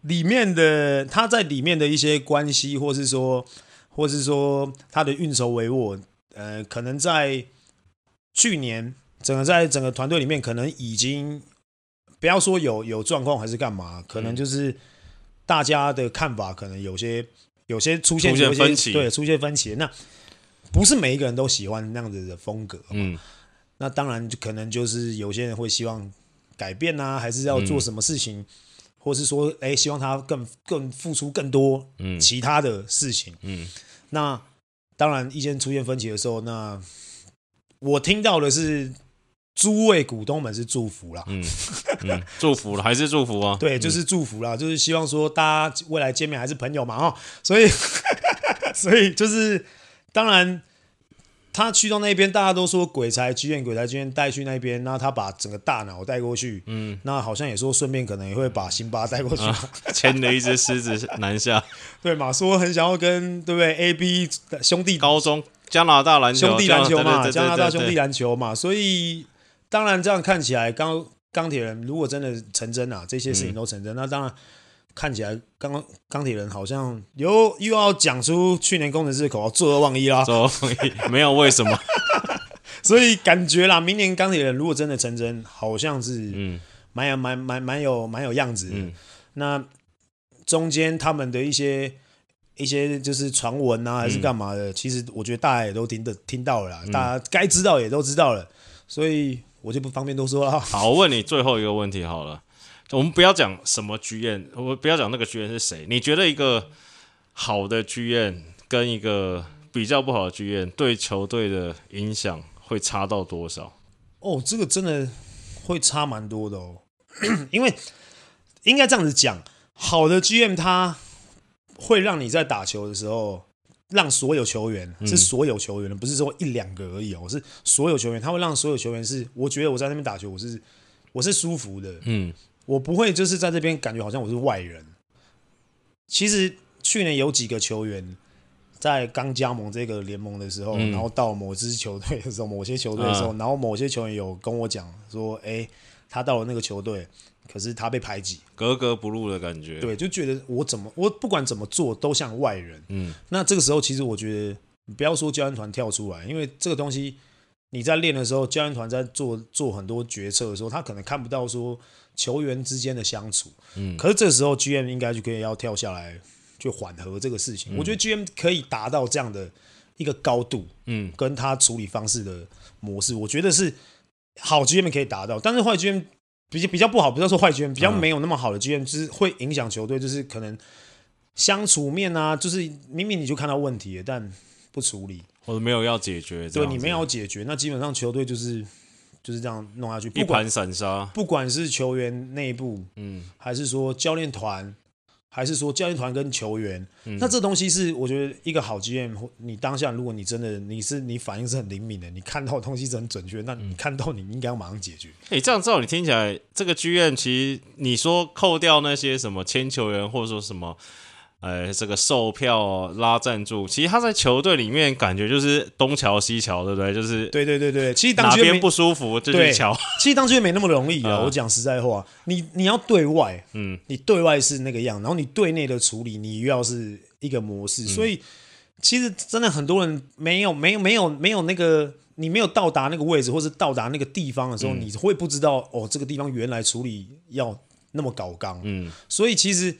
Speaker 1: 里面的他在里面的一些关系，或是说，或是说他的运筹帷幄，呃，可能在去年整个在整个团队里面，可能已经不要说有有状况还是干嘛，可能就是大家的看法可能有些有些出现有些
Speaker 2: 分歧，
Speaker 1: 对，出现分歧，那。不是每一个人都喜欢那样子的风格，嗯，那当然可能就是有些人会希望改变啊，还是要做什么事情，嗯、或是说，哎、欸，希望他更更付出更多，嗯，其他的事情，嗯，嗯那当然意见出现分歧的时候，那我听到的是诸位股东们是祝福啦，
Speaker 2: 嗯，嗯，祝福了还是祝福啊？
Speaker 1: 对，就是祝福啦，就是希望说大家未来见面还是朋友嘛，哦，所以 所以就是。当然，他去到那边，大家都说鬼才剧院鬼才 GM 带去那边，那他把整个大脑带过去，嗯，那好像也说顺便可能也会把辛巴带过去，
Speaker 2: 牵、啊、了一只狮子南下，
Speaker 1: 对嘛？说很想要跟对不对？A B 兄弟
Speaker 2: 高中加拿大篮球
Speaker 1: 兄弟篮球嘛，加拿大兄弟篮球嘛，所以当然这样看起来，钢钢铁人如果真的成真啊，这些事情都成真，嗯、那当然。看起来，刚刚钢铁人好像又又要讲出去年工程师的口号，作而忘一啦。
Speaker 2: 作而忘一，没有为什么，
Speaker 1: 所以感觉啦，明年钢铁人如果真的成真，好像是嗯蛮有蛮蛮蛮有蛮有样子的。
Speaker 2: 嗯、
Speaker 1: 那中间他们的一些一些就是传闻啊，还是干嘛的？嗯、其实我觉得大家也都听得听到了啦，嗯、大家该知道也都知道了，所以我就不方便多说了。
Speaker 2: 好，我问你最后一个问题好了，我们不要讲什么剧院，我们不要讲那个剧院是谁，你觉得一个好的剧院跟一个比较不好的剧院对球队的影响会差到多少？
Speaker 1: 哦，这个真的会差蛮多的哦，因为应该这样子讲，好的 GM 他会让你在打球的时候，让所有球员是所有球员的，不是说一两个而已哦，是所有球员，他会让所有球员是，我觉得我在那边打球，我是我是舒服的，嗯，我不会就是在这边感觉好像我是外人。其实去年有几个球员。在刚加盟这个联盟的时候，嗯、然后到某支球队的时候，某些球队的时候，啊、然后某些球员有跟我讲说：“哎、欸，他到了那个球队，可是他被排挤，
Speaker 2: 格格不入的感觉。”
Speaker 1: 对，就觉得我怎么我不管怎么做都像外人。嗯，那这个时候其实我觉得，你不要说教练团跳出来，因为这个东西你在练的时候，教练团在做做很多决策的时候，他可能看不到说球员之间的相处。嗯，可是这时候 GM 应该就可以要跳下来。去缓和这个事情，嗯、我觉得 GM 可以达到这样的一个高度，嗯，跟他处理方式的模式，我觉得是好 GM 可以达到，但是坏 GM 比较比较不好，不要说坏 GM，比较没有那么好的 GM，就是会影响球队，就是可能相处面啊，就是明明你就看到问题了，但不处理，
Speaker 2: 或者没有要解决，
Speaker 1: 对，你没有要解决，那基本上球队就是就是这样弄下去，
Speaker 2: 一盘散沙，
Speaker 1: 不管是球员内部，嗯，还是说教练团。还是说教练团跟球员，嗯、那这东西是我觉得一个好经验。你当下如果你真的你是你反应是很灵敏的，你看到的东西是很准确，那你看到你应该要马上解决。
Speaker 2: 哎、欸，这样照你听起来，这个剧院其实你说扣掉那些什么签球员或者说什么。呃，这个售票拉赞助，其实他在球队里面感觉就是东瞧西瞧，对不对？就是
Speaker 1: 对对对对，其实当
Speaker 2: 哪边不舒服就去瞧。
Speaker 1: 其实当军没那么容易啊，嗯、我讲实在话，你你要对外，嗯，你对外是那个样，然后你对内的处理，你又要是一个模式。嗯、所以其实真的很多人没有没有没有没有那个，你没有到达那个位置，或是到达那个地方的时候，嗯、你会不知道哦，这个地方原来处理要那么搞刚。嗯，所以其实。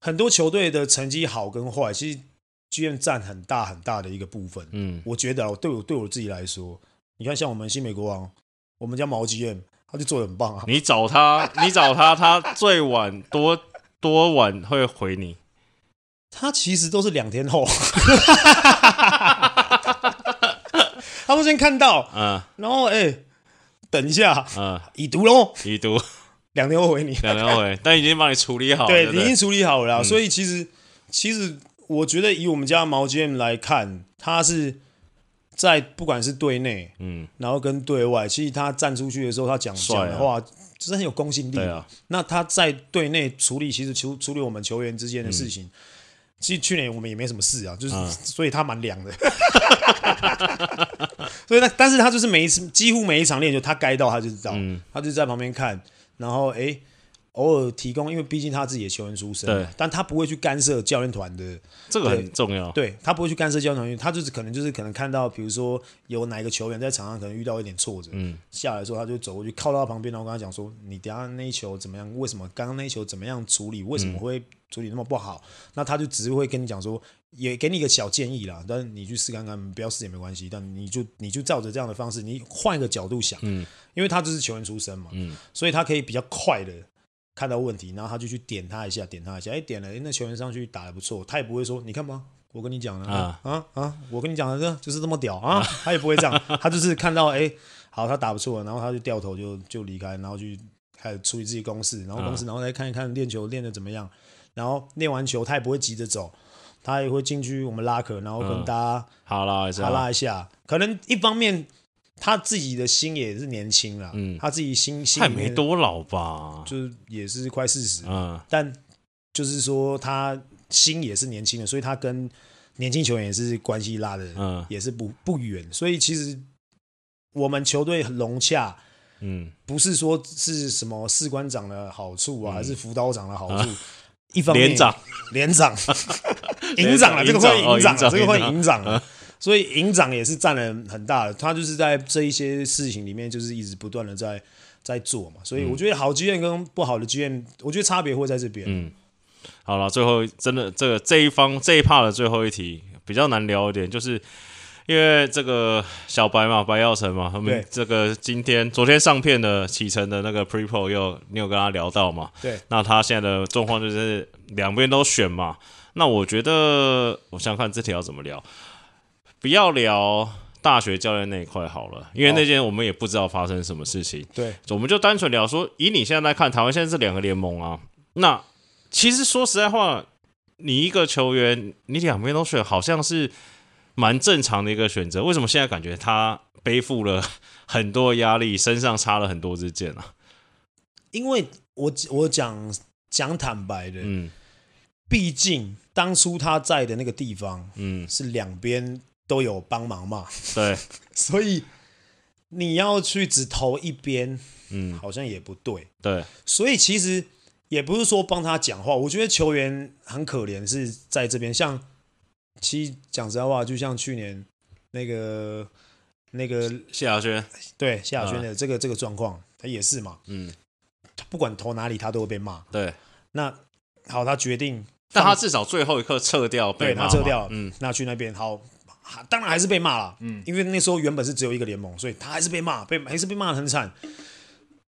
Speaker 1: 很多球队的成绩好跟坏，其实 GM 占很大很大的一个部分。嗯，我觉得，对我对我自己来说，你看，像我们新美国王，我们家毛 GM，他就做的很棒啊。
Speaker 2: 你找他，你找他，他最晚多多晚会回你？
Speaker 1: 他其实都是两天后，他都先看到，嗯，然后哎、欸，等一下，嗯，已读喽，
Speaker 2: 已读。
Speaker 1: 两天后回你，
Speaker 2: 两天后回，但已经帮你处理好了。
Speaker 1: 对，已经处理好了。所以其实，其实我觉得以我们家毛 GM 来看，他是在不管是队内，嗯，然后跟队外，其实他站出去的时候，他讲讲的话，就是很有公信力。对啊。那他在队内处理，其实处处理我们球员之间的事情，其实去年我们也没什么事啊，就是所以他蛮凉的。所以他，但是他就是每一次，几乎每一场练球，他该到他就知道，他就在旁边看。然后哎，偶尔提供，因为毕竟他自己的球员出身，对，但他不会去干涉教练团的，
Speaker 2: 这个很重要。
Speaker 1: 对，他不会去干涉教练团，他就是可能就是可能看到，比如说有哪一个球员在场上可能遇到一点挫折，嗯，下来的时候他就走过去靠到他旁边，然后跟他讲说：“你等下那一球怎么样？为什么刚刚那一球怎么样处理？为什么会处理那么不好？”嗯、那他就只是会跟你讲说，也给你一个小建议啦，但是你去试看看，不要试也没关系。但你就你就照着这样的方式，你换一个角度想，嗯。因为他就是球员出身嘛，嗯，所以他可以比较快的看到问题，然后他就去点他一下，点他一下，哎，点了，哎，那球员上去打的不错，他也不会说，你看吧，我跟你讲的啊啊啊，我跟你讲的这就是这么屌啊，他也不会这样，他就是看到，哎，好，他打不错，然后他就掉头就就离开，然后去开始处理自己公事，然后公事，然后再看一看练球练的怎么样，然后练完球他也不会急着走，他也会进去我们拉客，然后跟大家
Speaker 2: 哈拉一下，哈
Speaker 1: 拉一下，可能一方面。他自己的心也是年轻了，嗯，他自己心心
Speaker 2: 还没多老吧，
Speaker 1: 就是也是快四十，嗯，但就是说他心也是年轻的，所以他跟年轻球员也是关系拉的，嗯，也是不不远，所以其实我们球队很融洽，嗯，不是说是什么士官长的好处啊，还是辅导长的好处，一方面连长。连长营长啊，这个会营长，这个会营长。所以营长也是占了很大的，他就是在这一些事情里面，就是一直不断的在在做嘛。所以我觉得好剧院跟不好的剧院我觉得差别会在这边。
Speaker 2: 嗯，好了，最后真的这个这一方这一 part 的最后一题比较难聊一点，就是。因为这个小白嘛，白耀成嘛，他们这个今天昨天上片的启程的那个 Pre-Pro 又你有跟他聊到嘛？
Speaker 1: 对，
Speaker 2: 那他现在的状况就是两边都选嘛。那我觉得，我想看这条要怎么聊，不要聊大学教练那一块好了，因为那件我们也不知道发生什么事情。
Speaker 1: 对，
Speaker 2: 我们就单纯聊说，以你现在来看，台湾现在是两个联盟啊。那其实说实在话，你一个球员，你两边都选，好像是。蛮正常的一个选择，为什么现在感觉他背负了很多压力，身上插了很多支箭啊？
Speaker 1: 因为我我讲讲坦白的，嗯，毕竟当初他在的那个地方，嗯，是两边都有帮忙嘛，
Speaker 2: 对，
Speaker 1: 所以你要去只投一边，嗯，好像也不对，
Speaker 2: 对，
Speaker 1: 所以其实也不是说帮他讲话，我觉得球员很可怜，是在这边像。其实讲实在话，就像去年那个那个
Speaker 2: 谢亚轩，
Speaker 1: 对谢亚轩的这个、嗯、这个状况，他也是嘛，嗯，不管投哪里，他都会被骂。
Speaker 2: 对，
Speaker 1: 那好，他决定，
Speaker 2: 但他至少最后一刻撤掉被
Speaker 1: 他撤掉，嗯，那去那边好，当然还是被骂了，嗯，因为那时候原本是只有一个联盟，所以他还是被骂，被还是被骂的很惨。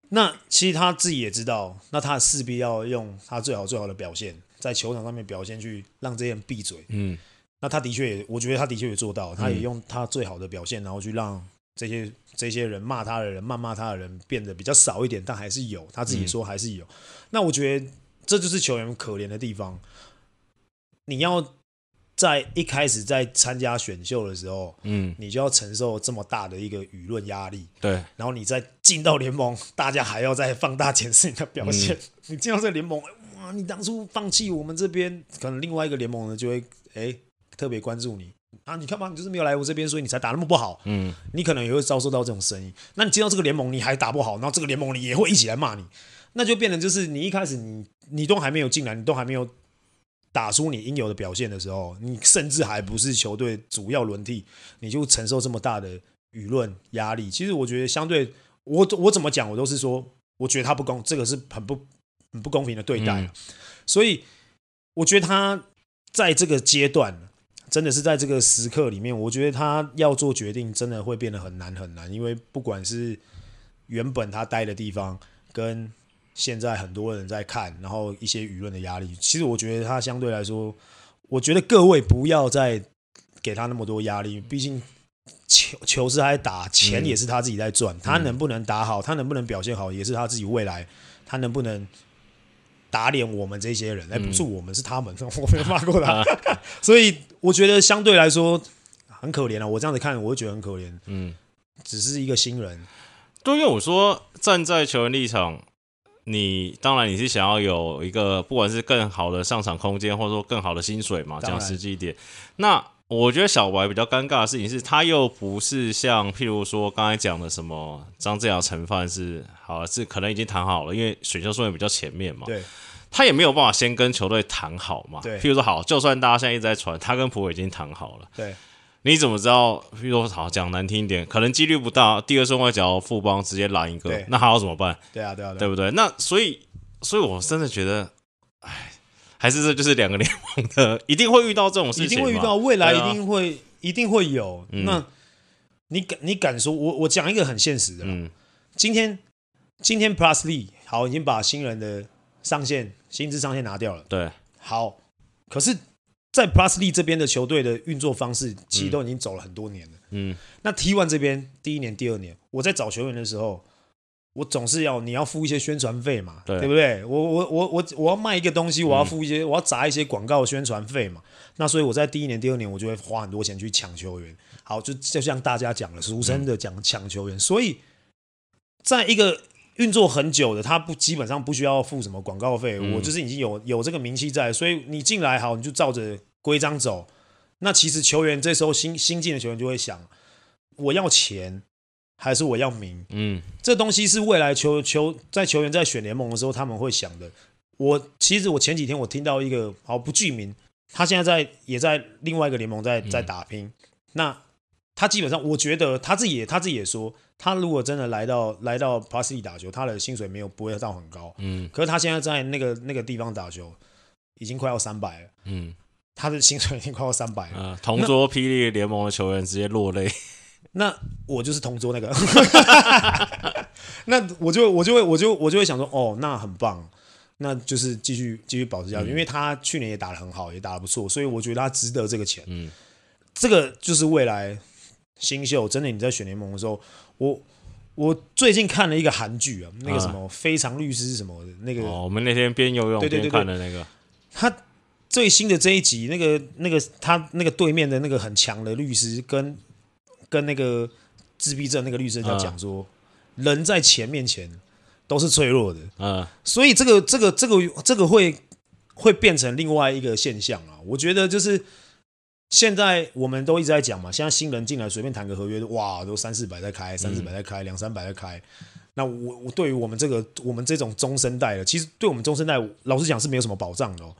Speaker 1: 那其实他自己也知道，那他势必要用他最好最好的表现，在球场上面表现，去让这些人闭嘴，嗯。那他的确也，我觉得他的确也做到，他也用他最好的表现，然后去让这些这些人骂他的人、谩骂他的人变得比较少一点，但还是有，他自己说还是有。那我觉得这就是球员可怜的地方。你要在一开始在参加选秀的时候，嗯，你就要承受这么大的一个舆论压力，
Speaker 2: 对。
Speaker 1: 然后你再进到联盟，大家还要再放大检视你的表现。你进到这个联盟，哇，你当初放弃我们这边，可能另外一个联盟呢就会，哎。特别关注你啊！你看嘛，你就是没有来我这边，所以你才打那么不好。嗯，你可能也会遭受到这种声音。那你进到这个联盟，你还打不好，然后这个联盟你也会一起来骂你，那就变成就是你一开始你你都还没有进来，你都还没有打出你应有的表现的时候，你甚至还不是球队主要轮替，你就承受这么大的舆论压力。其实我觉得，相对我我怎么讲，我都是说，我觉得他不公，这个是很不很不公平的对待。嗯，所以我觉得他在这个阶段。真的是在这个时刻里面，我觉得他要做决定，真的会变得很难很难。因为不管是原本他待的地方，跟现在很多人在看，然后一些舆论的压力，其实我觉得他相对来说，我觉得各位不要再给他那么多压力。毕竟球球是他在打，钱也是他自己在赚。他能不能打好，他能不能表现好，也是他自己未来，他能不能。打脸我们这些人，哎，不是我们，是他们，嗯、我没有骂过他，所以我觉得相对来说很可怜啊。我这样子看，我会觉得很可怜。嗯，只是一个新人。
Speaker 2: 对，因为我说站在球员立场，你当然你是想要有一个不管是更好的上场空间，或者说更好的薪水嘛，讲实际一点。那我觉得小白比较尴尬的事情是，他又不是像譬如说刚才讲的什么张志尧陈范是好是可能已经谈好了，因为选秀顺位比较前面嘛。
Speaker 1: 对，
Speaker 2: 他也没有办法先跟球队谈好嘛。
Speaker 1: 对，
Speaker 2: 譬如说好，就算大家现在一直在传，他跟普伟已经谈好了。
Speaker 1: 对，
Speaker 2: 你怎么知道？比如说好讲难听一点，可能几率不大。第二顺位只要富邦直接拦一个，那还要怎么办？
Speaker 1: 对啊，对啊，
Speaker 2: 对不对？那所以，所以我真的觉得，哎，还是这就是两个联盟的，一定会遇到这种事情，
Speaker 1: 一定会遇到，未来一定会。一定会有。嗯、那你敢你敢说？我我讲一个很现实的。嗯，今天今天 Plus Lee 好，已经把新人的上限薪资上限拿掉了。
Speaker 2: 对，
Speaker 1: 好。可是，在 Plus Lee 这边的球队的运作方式，其实都已经走了很多年了。嗯，那 T One 这边第一年、第二年，我在找球员的时候。我总是要你要付一些宣传费嘛，对，对不对？我我我我我要卖一个东西，我要付一些，嗯、我要砸一些广告宣传费嘛。那所以我在第一年、第二年，我就会花很多钱去抢球员。好，就就像大家讲的，俗称的讲抢球员。嗯、所以，在一个运作很久的，他不基本上不需要付什么广告费。嗯、我就是已经有有这个名气在，所以你进来好，你就照着规章走。那其实球员这时候新新进的球员就会想，我要钱。还是我要名，嗯，这东西是未来球球在球员在选联盟的时候他们会想的。我其实我前几天我听到一个好不具名，他现在在也在另外一个联盟在在打拼。嗯、那他基本上，我觉得他自己也他自己也说，他如果真的来到来到帕斯利打球，他的薪水没有不会到很高。嗯，可是他现在在那个那个地方打球，已经快要三百了。嗯，他的薪水已经快要三百了。
Speaker 2: 嗯、同桌霹雳联盟的球员直接落泪。
Speaker 1: 那我就是同桌那个。那我就我就会我就我就会想说，哦，那很棒，那就是继续继续保持下去，嗯、因为他去年也打得很好，也打得不错，所以我觉得他值得这个钱。嗯，这个就是未来。新秀真的，你在选联盟的时候，我我最近看了一个韩剧啊，那个什么《非常律师》什么的，那个、
Speaker 2: 哦、我们那天边游泳边看的那个，
Speaker 1: 他最新的这一集，那个那个他那个对面的那个很强的律师跟跟那个自闭症那个律师在讲说，嗯、人在钱面前都是脆弱的，嗯，所以这个这个这个这个会会变成另外一个现象啊，我觉得就是。现在我们都一直在讲嘛，现在新人进来随便谈个合约，哇，都三四百在开，三四百在开，两三百在开。那我我对于我们这个我们这种中生代的，其实对我们中生代，老实讲是没有什么保障的哦。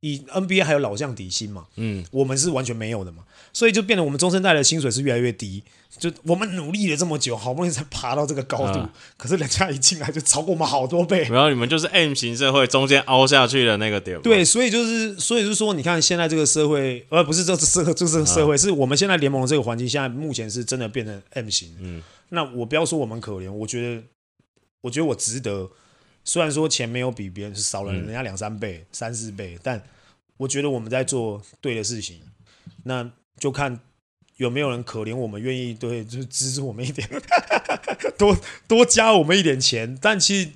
Speaker 1: 以 NBA 还有老将底薪嘛，嗯，我们是完全没有的嘛，所以就变得我们中生代的薪水是越来越低。就我们努力了这么久，好不容易才爬到这个高度，啊、可是人家一进来就超过我们好多倍。
Speaker 2: 然后你们就是 M 型社会中间凹下去的那个点。
Speaker 1: 对，所以就是，所以就是说，你看现在这个社会，呃不是这社，这是社会，啊、是我们现在联盟这个环境，现在目前是真的变成 M 型。嗯，那我不要说我们可怜，我觉得，我觉得我值得。虽然说钱没有比别人少了人家两三倍、嗯、三四倍，但我觉得我们在做对的事情，那就看。有没有人可怜我们，愿意对，就是资助我们一点，多多加我们一点钱？但其实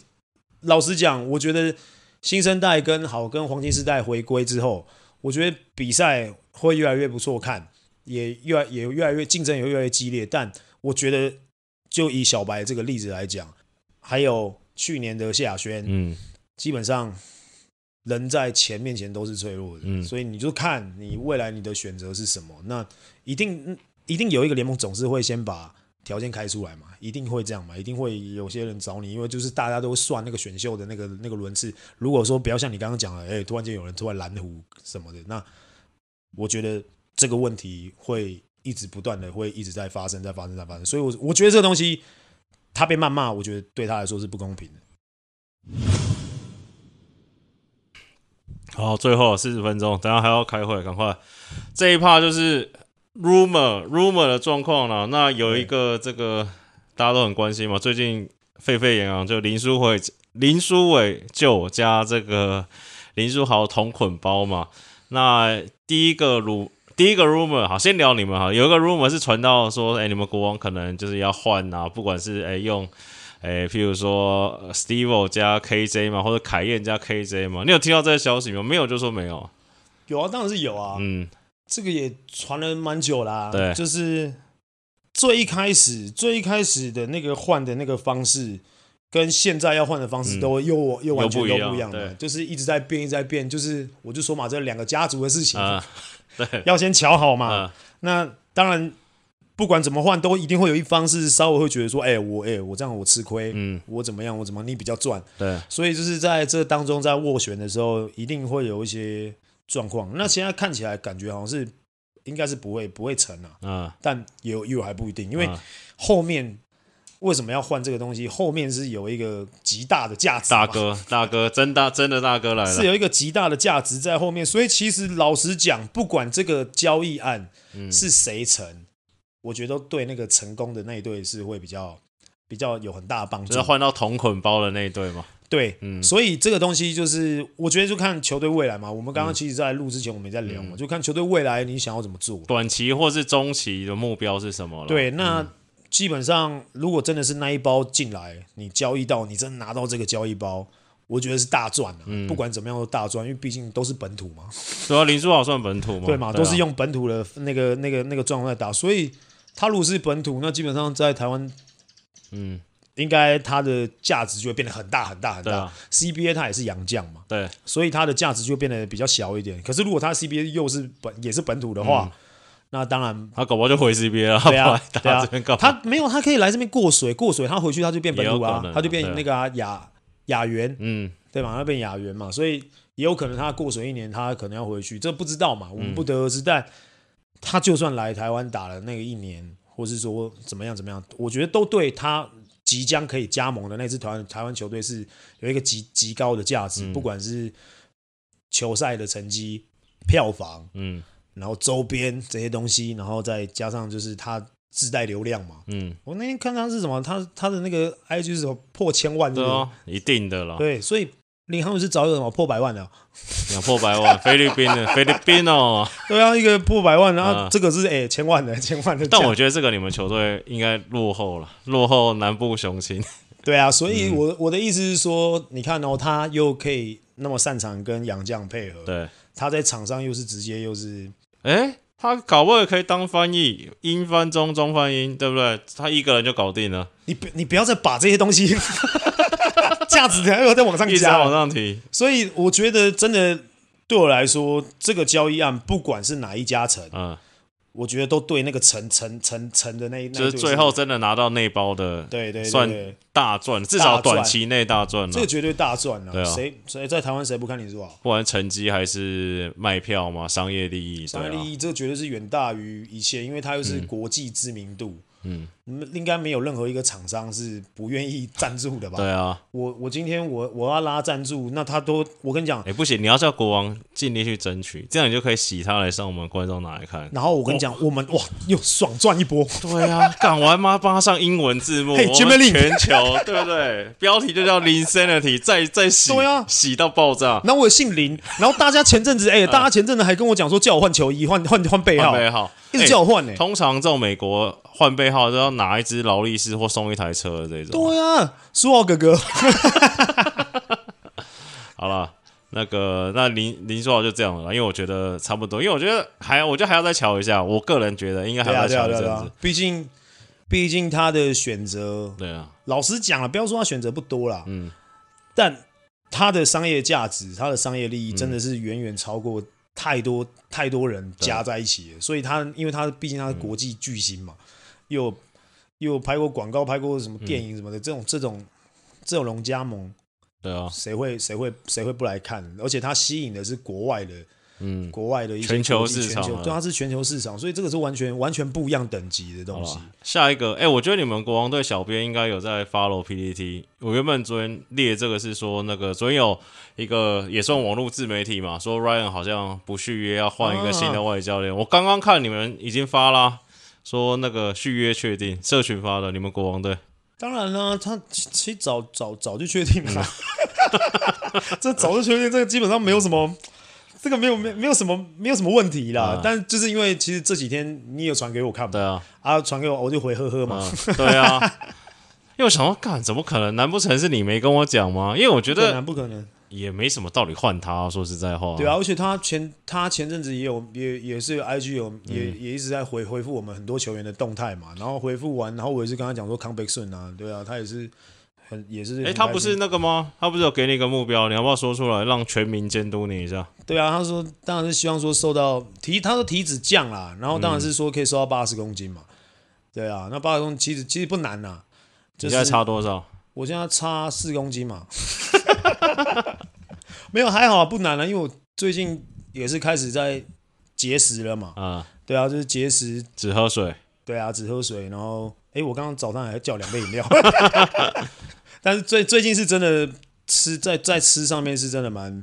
Speaker 1: 老实讲，我觉得新生代跟好跟黄金时代回归之后，我觉得比赛会越来越不错看，也越也越来越竞争也越来越激烈。但我觉得，就以小白这个例子来讲，还有去年的谢亚轩，嗯，基本上。人在钱面前都是脆弱的，嗯，所以你就看你未来你的选择是什么。那一定一定有一个联盟总是会先把条件开出来嘛，一定会这样嘛，一定会有些人找你，因为就是大家都算那个选秀的那个那个轮次。如果说不要像你刚刚讲的，哎，突然间有人突然蓝湖什么的，那我觉得这个问题会一直不断的会一直在发生，在发生，在发生。所以，我我觉得这个东西他被谩骂，我觉得对他来说是不公平的。
Speaker 2: 好，最后四十分钟，等下还要开会，赶快。这一趴就是 rumor rumor 的状况了。那有一个这个大家都很关心嘛，最近沸沸扬扬，就林书伟林书伟就加这个林书豪同捆包嘛。那第一个 ru 第一个 rumor，好，先聊你们哈。有一个 rumor 是传到说，哎、欸，你们国王可能就是要换啊，不管是哎、欸、用。诶，譬如说 Steve 加 KJ 嘛，或者凯燕加 KJ 嘛，你有听到这个消息吗？没有就说没有。
Speaker 1: 有啊，当然是有啊。嗯，这个也传了蛮久啦、啊。
Speaker 2: 对，
Speaker 1: 就是最一开始、最一开始的那个换的那个方式，跟现在要换的方式都又、嗯、又完全都不一样的，就是一直在变，一直在变。就是我就说嘛，这两个家族的事情，啊、对，要先瞧好嘛。啊、那当然。不管怎么换，都一定会有一方是稍微会觉得说，哎、欸，我哎、欸，我这样我吃亏，嗯，我怎么样，我怎么你比较赚，
Speaker 2: 对，
Speaker 1: 所以就是在这当中，在斡旋的时候，一定会有一些状况。那现在看起来感觉好像是应该是不会不会成啊，嗯，但有有还不一定，因为后面为什么要换这个东西？后面是有一个极大的价值，
Speaker 2: 大哥大哥真大真的大哥来了，
Speaker 1: 是有一个极大的价值在后面。所以其实老实讲，不管这个交易案是谁成。嗯我觉得对那个成功的那一队是会比较比较有很大的帮助，
Speaker 2: 就是换到同捆包的那一队嘛。
Speaker 1: 对，嗯，所以这个东西就是我觉得就看球队未来嘛。我们刚刚其实，在录之前我们也在聊嘛，嗯、就看球队未来你想要怎么做，
Speaker 2: 短期或是中期的目标是什么了？
Speaker 1: 对，那基本上如果真的是那一包进来，你交易到，你真的拿到这个交易包，我觉得是大赚的。嗯，不管怎么样都大赚，因为毕竟都是本土嘛。
Speaker 2: 对啊，林书豪算本土嘛？
Speaker 1: 对嘛，都是用本土的那个那个那个状况在打，所以。他如果是本土，那基本上在台湾，嗯，应该它的价值就会变得很大很大很大。啊、CBA 它也是洋将嘛，
Speaker 2: 对，
Speaker 1: 所以它的价值就变得比较小一点。可是如果他 CBA 又是本也是本土的话，嗯、那当然
Speaker 2: 他搞不好就回 CBA 了。
Speaker 1: 对啊，对啊，他没有，他可以来这边过水，过水他回去他就变本土啊，他就变那个亚亚元，嗯，对嘛？他变亚元嘛，所以也有可能他过水一年，他可能要回去，这不知道嘛，我们不得而知。嗯、但他就算来台湾打了那个一年，或是说怎么样怎么样，我觉得都对他即将可以加盟的那支台湾台湾球队是有一个极极高的价值，嗯、不管是球赛的成绩、票房，嗯，然后周边这些东西，然后再加上就是他自带流量嘛，嗯，我那天看他是什么，他他的那个 IG 是什么破千万是是，对哦，
Speaker 2: 一定的了，
Speaker 1: 对，所以。领航员是早有什么破百万的，
Speaker 2: 两破百万，菲律宾的菲律宾哦，
Speaker 1: 对啊，一个破百万，然后这个是哎、欸、千万的 千万的。
Speaker 2: 但我觉得这个你们球队应该落后了，落后南部雄心。
Speaker 1: 对啊，所以我我的意思是说，你看哦，他又可以那么擅长跟杨将配合，
Speaker 2: 对，
Speaker 1: 他在场上又是直接又是，
Speaker 2: 哎、欸，他搞不好也可以当翻译，英翻中，中翻英，对不对？他一个人就搞定了。
Speaker 1: 你不你不要再把这些东西。价值还要再往上加，
Speaker 2: 一直往上提，
Speaker 1: 所以我觉得真的对我来说，这个交易案不管是哪一家成，嗯，我觉得都对那个成成成成的那一，
Speaker 2: 就是最后真的拿到内包的，
Speaker 1: 对对，
Speaker 2: 算大赚，至少短期内大赚，
Speaker 1: 这个绝对大赚了。对啊，谁谁在台湾谁不看你是吧？
Speaker 2: 不管成绩还是卖票嘛，商业利益，
Speaker 1: 商业利益这个绝对是远大于一切，因为它又是国际知名度。嗯，应该没有任何一个厂商是不愿意赞助的吧？
Speaker 2: 对啊，
Speaker 1: 我我今天我我要拉赞助，那他都我跟你讲，
Speaker 2: 哎、欸、不行，你要叫国王尽力去争取，这样你就可以洗他来上我们观众拿来看？
Speaker 1: 然后我跟你讲，我们哇又爽赚一波。
Speaker 2: 对啊，干完吗？帮他上英文字幕，
Speaker 1: 嘿，
Speaker 2: 全球对不对？标题就叫 Linsanity，再再洗，对啊，洗到爆炸。
Speaker 1: 然后我姓林，然后大家前阵子哎、欸，大家前阵子还跟我讲说叫我换球衣，换换换背号，
Speaker 2: 背号。
Speaker 1: 一直叫我换呢、欸，
Speaker 2: 通常这种美国换背号都要拿一只劳力士或送一台车的这种。
Speaker 1: 对啊，苏豪哥哥。
Speaker 2: 好了，那个那林林书豪就这样了，因为我觉得差不多，因为我觉得还我觉得还要再瞧一下，我个人觉得应该还要再瞧一阵子。毕、啊啊啊啊、
Speaker 1: 竟毕竟他的选择，
Speaker 2: 对啊，
Speaker 1: 老实讲了，不要说他选择不多啦，嗯，但他的商业价值，他的商业利益真的是远远超过。太多太多人加在一起了，所以他因为他毕竟他是国际巨星嘛，又又拍过广告，拍过什么电影什么的，嗯、这种这种这种龙加盟，
Speaker 2: 对啊，
Speaker 1: 谁会谁会谁会不来看？而且它吸引的是国外的。嗯，国外的一些
Speaker 2: 全球市场，
Speaker 1: 对，它是全球市场，所以这个是完全完全不一样等级的东西。
Speaker 2: 下一个，哎、欸，我觉得你们国王队小编应该有在 follow PPT。我原本昨天列这个是说，那个昨天有一个也算网络自媒体嘛，说 Ryan 好像不续约，要换一个新的外教练。啊、我刚刚看你们已经发啦，说那个续约确定，社群发的，你们国王队。
Speaker 1: 当然啦，他其实早早早就确定了，嗯、这早就确定，这个基本上没有什么。这个没有没没有什么没有什么问题啦，嗯、但就是因为其实这几天你有传给我看嘛，对啊，啊传给我我就回呵呵嘛，
Speaker 2: 嗯、对啊，因为我想说，干怎么可能？难不成是你没跟我讲吗？因为我觉得
Speaker 1: 不可能，
Speaker 2: 也没什么道理换他、啊。说实在话，
Speaker 1: 对啊，而且他前他前阵子也有也也是 IG 有也、嗯、也一直在回回复我们很多球员的动态嘛，然后回复完，然后我也是跟他讲说康贝顺啊，对啊，他也是很。也是，哎、欸，他不是那个吗？他不是有给你一个目标？你要不要说出来，让全民监督你一下？对啊，他说当然是希望说瘦到体，他说体脂降啦，然后当然是说可以瘦到八十公斤嘛。对啊，那八十公斤其实其实不难呐。
Speaker 2: 就是、你现在差多少？
Speaker 1: 我现在差四公斤嘛。没有还好不难了，因为我最近也是开始在节食了嘛。啊、嗯，对啊，就是节食，
Speaker 2: 只喝水。
Speaker 1: 对啊，只喝水，然后哎，我刚刚早上还叫两杯饮料。但是最最近是真的吃在在吃上面是真的蛮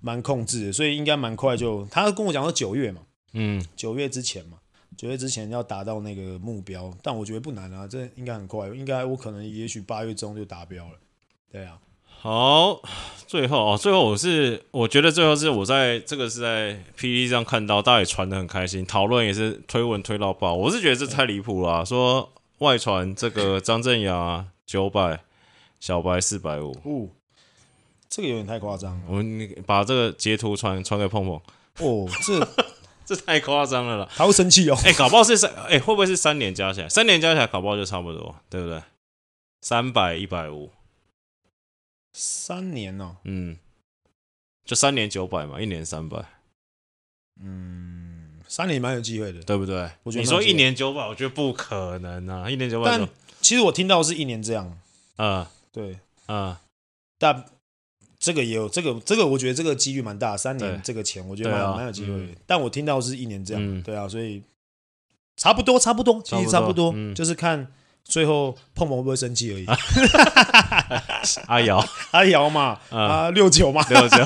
Speaker 1: 蛮控制的，所以应该蛮快就他跟我讲说九月嘛，嗯，九月之前嘛，九月之前要达到那个目标，但我觉得不难啊，这应该很快，应该我可能也许八月中就达标了，对啊。
Speaker 2: 好，最后哦，最后我是我觉得最后是我在这个是在 PTT 上看到，大家也传的很开心，讨论也是推文推到爆，我是觉得这太离谱了，说外传这个张镇雅九百。小白四百五，哦，
Speaker 1: 这个有点太夸张。
Speaker 2: 我们把这个截图传传给碰碰。
Speaker 1: 哦，这
Speaker 2: 这太夸张了啦，
Speaker 1: 他会生气哦。
Speaker 2: 哎、欸，搞不好是三，哎、欸，会不会是三年加起来？三年加起来搞不好就差不多，对不对？三百一百五，
Speaker 1: 三年哦，
Speaker 2: 嗯，就三年九百嘛，一年三百。
Speaker 1: 嗯，三年蛮有机会的，
Speaker 2: 对不对？我觉得你说一年九百，我觉得不可能啊，一年九百。
Speaker 1: 但其实我听到是一年这样，
Speaker 2: 嗯。
Speaker 1: 对，
Speaker 2: 嗯，
Speaker 1: 但这个也有这个这个，我觉得这个几率蛮大，三年这个钱，我觉得蛮蛮有机会。但我听到是一年这样，对啊，所以差不多，差不多，其实差不多，嗯、就是看最后碰碰会不会生气而已。
Speaker 2: 阿瑶，
Speaker 1: 阿瑶嘛，啊六九嘛，
Speaker 2: 六九，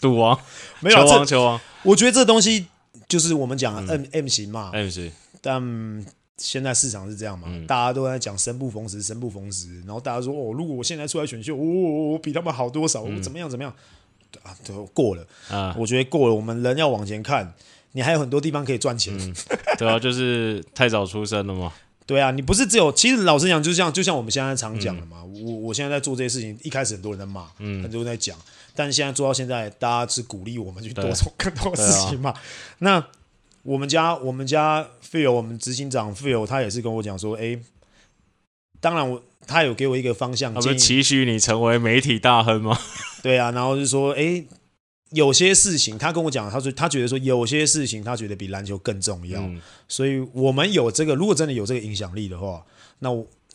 Speaker 2: 赌王，
Speaker 1: 没有
Speaker 2: 球王，球王。
Speaker 1: 我觉得这东西就是我们讲 M、嗯、M 型嘛
Speaker 2: ，M 型，
Speaker 1: 但。现在市场是这样嘛？嗯、大家都在讲生不逢时，生不逢时。然后大家说哦，如果我现在出来选秀，我、哦、我比他们好多少？嗯、我怎么样怎么样？啊，都过了啊！我觉得过了。我们人要往前看，你还有很多地方可以赚钱。
Speaker 2: 嗯、对啊，就是太早出生了嘛。
Speaker 1: 对啊，你不是只有。其实老实讲，就像就像我们现在常讲的嘛。嗯、我我现在在做这些事情，一开始很多人在骂，嗯、很多人在讲，但是现在做到现在，大家是鼓励我们去多做更多事情嘛。啊、那。我们家我们家 Phil，我们执行长 Phil，他也是跟我讲说，哎，当然我他有给我一个方向，
Speaker 2: 他不是期许你成为媒体大亨吗？
Speaker 1: 对啊，然后就说，哎，有些事情他跟我讲，他说他觉得说有些事情他觉得比篮球更重要，嗯、所以我们有这个，如果真的有这个影响力的话，那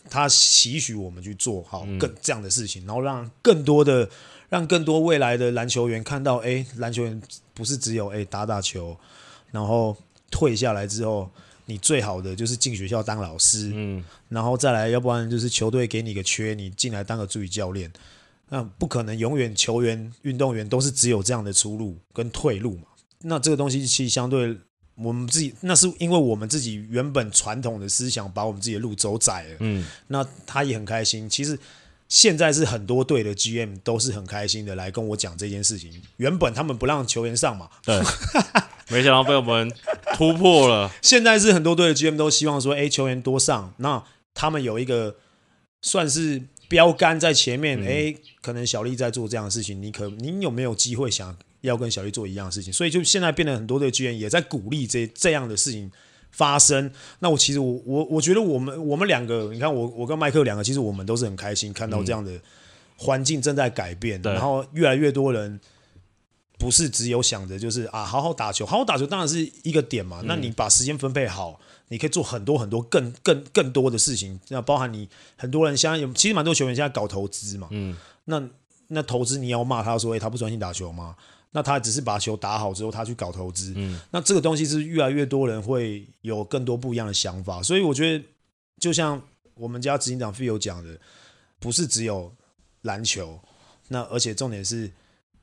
Speaker 1: 他期许我们去做好更这样的事情，嗯、然后让更多的让更多未来的篮球员看到，哎，篮球员不是只有哎打打球。然后退下来之后，你最好的就是进学校当老师，嗯，然后再来，要不然就是球队给你个缺，你进来当个助理教练。那不可能永远球员、运动员都是只有这样的出路跟退路嘛。那这个东西其实相对我们自己，那是因为我们自己原本传统的思想把我们自己的路走窄了，嗯。那他也很开心。其实现在是很多队的 GM 都是很开心的来跟我讲这件事情。原本他们不让球员上嘛，对。
Speaker 2: 没想到被我们突破了。
Speaker 1: 现在是很多队的 GM 都希望说，哎，球员多上，那他们有一个算是标杆在前面，哎、嗯，可能小丽在做这样的事情，你可你有没有机会想要跟小丽做一样的事情？所以就现在变得很多的剧院也在鼓励这这样的事情发生。那我其实我我我觉得我们我们两个，你看我我跟麦克两个，其实我们都是很开心看到这样的环境正在改变，嗯、然后越来越多人。不是只有想着就是啊，好好打球，好好打球当然是一个点嘛。嗯、那你把时间分配好，你可以做很多很多更更更多的事情。那包含你很多人现在有，其实蛮多球员现在搞投资嘛。嗯。那那投资你要骂他说，哎、欸，他不专心打球吗？那他只是把球打好之后，他去搞投资。嗯。那这个东西是越来越多人会有更多不一样的想法，所以我觉得就像我们家执行长 Phil 讲的，不是只有篮球，那而且重点是。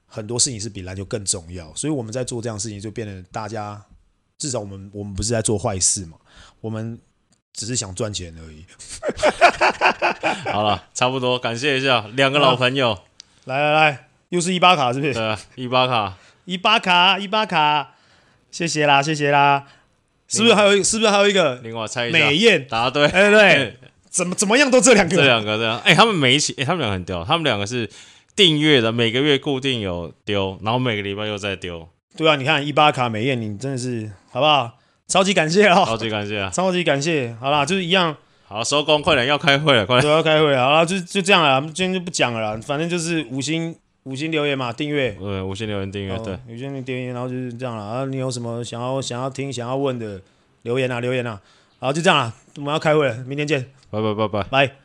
Speaker 1: 很多事情是比篮球更重要，所以我们在做这样的事情，就变得大家至少我们我们不是在做坏事嘛，我们只是想赚钱而已。
Speaker 2: 好了，差不多，感谢一下两个老朋友，啊、
Speaker 1: 来来来，又是伊巴卡是不是？
Speaker 2: 对，伊巴卡，
Speaker 1: 伊巴卡，伊巴卡，谢谢啦，谢谢啦，是不是还有一个？是不是还有一个？
Speaker 2: 另外猜一下，
Speaker 1: 美艳
Speaker 2: 答对，
Speaker 1: 哎对，怎么怎么样都这两个，
Speaker 2: 这两个这样，哎，他们每一起，哎，他们两个很屌，他们两个是。订阅的每个月固定有丢，然后每个礼拜又在丢。
Speaker 1: 对啊，你看伊巴卡美艳，你真的是好不好？超级感谢哦，
Speaker 2: 超级感谢啊，
Speaker 1: 超级感谢。好啦，就是一样。
Speaker 2: 好，收工，快点要开会了，快点。
Speaker 1: 对，要开会了。好啦，就就这样了，今天就不讲了啦。反正就是五星五星留言嘛，订阅。
Speaker 2: 对，五星留言订阅，对，
Speaker 1: 五星留言，然后就是这样了。啊，你有什么想要想要听、想要问的留言啊？留言啊。好，就这样了，我们要开会了，明天见。
Speaker 2: 拜拜拜拜
Speaker 1: 拜。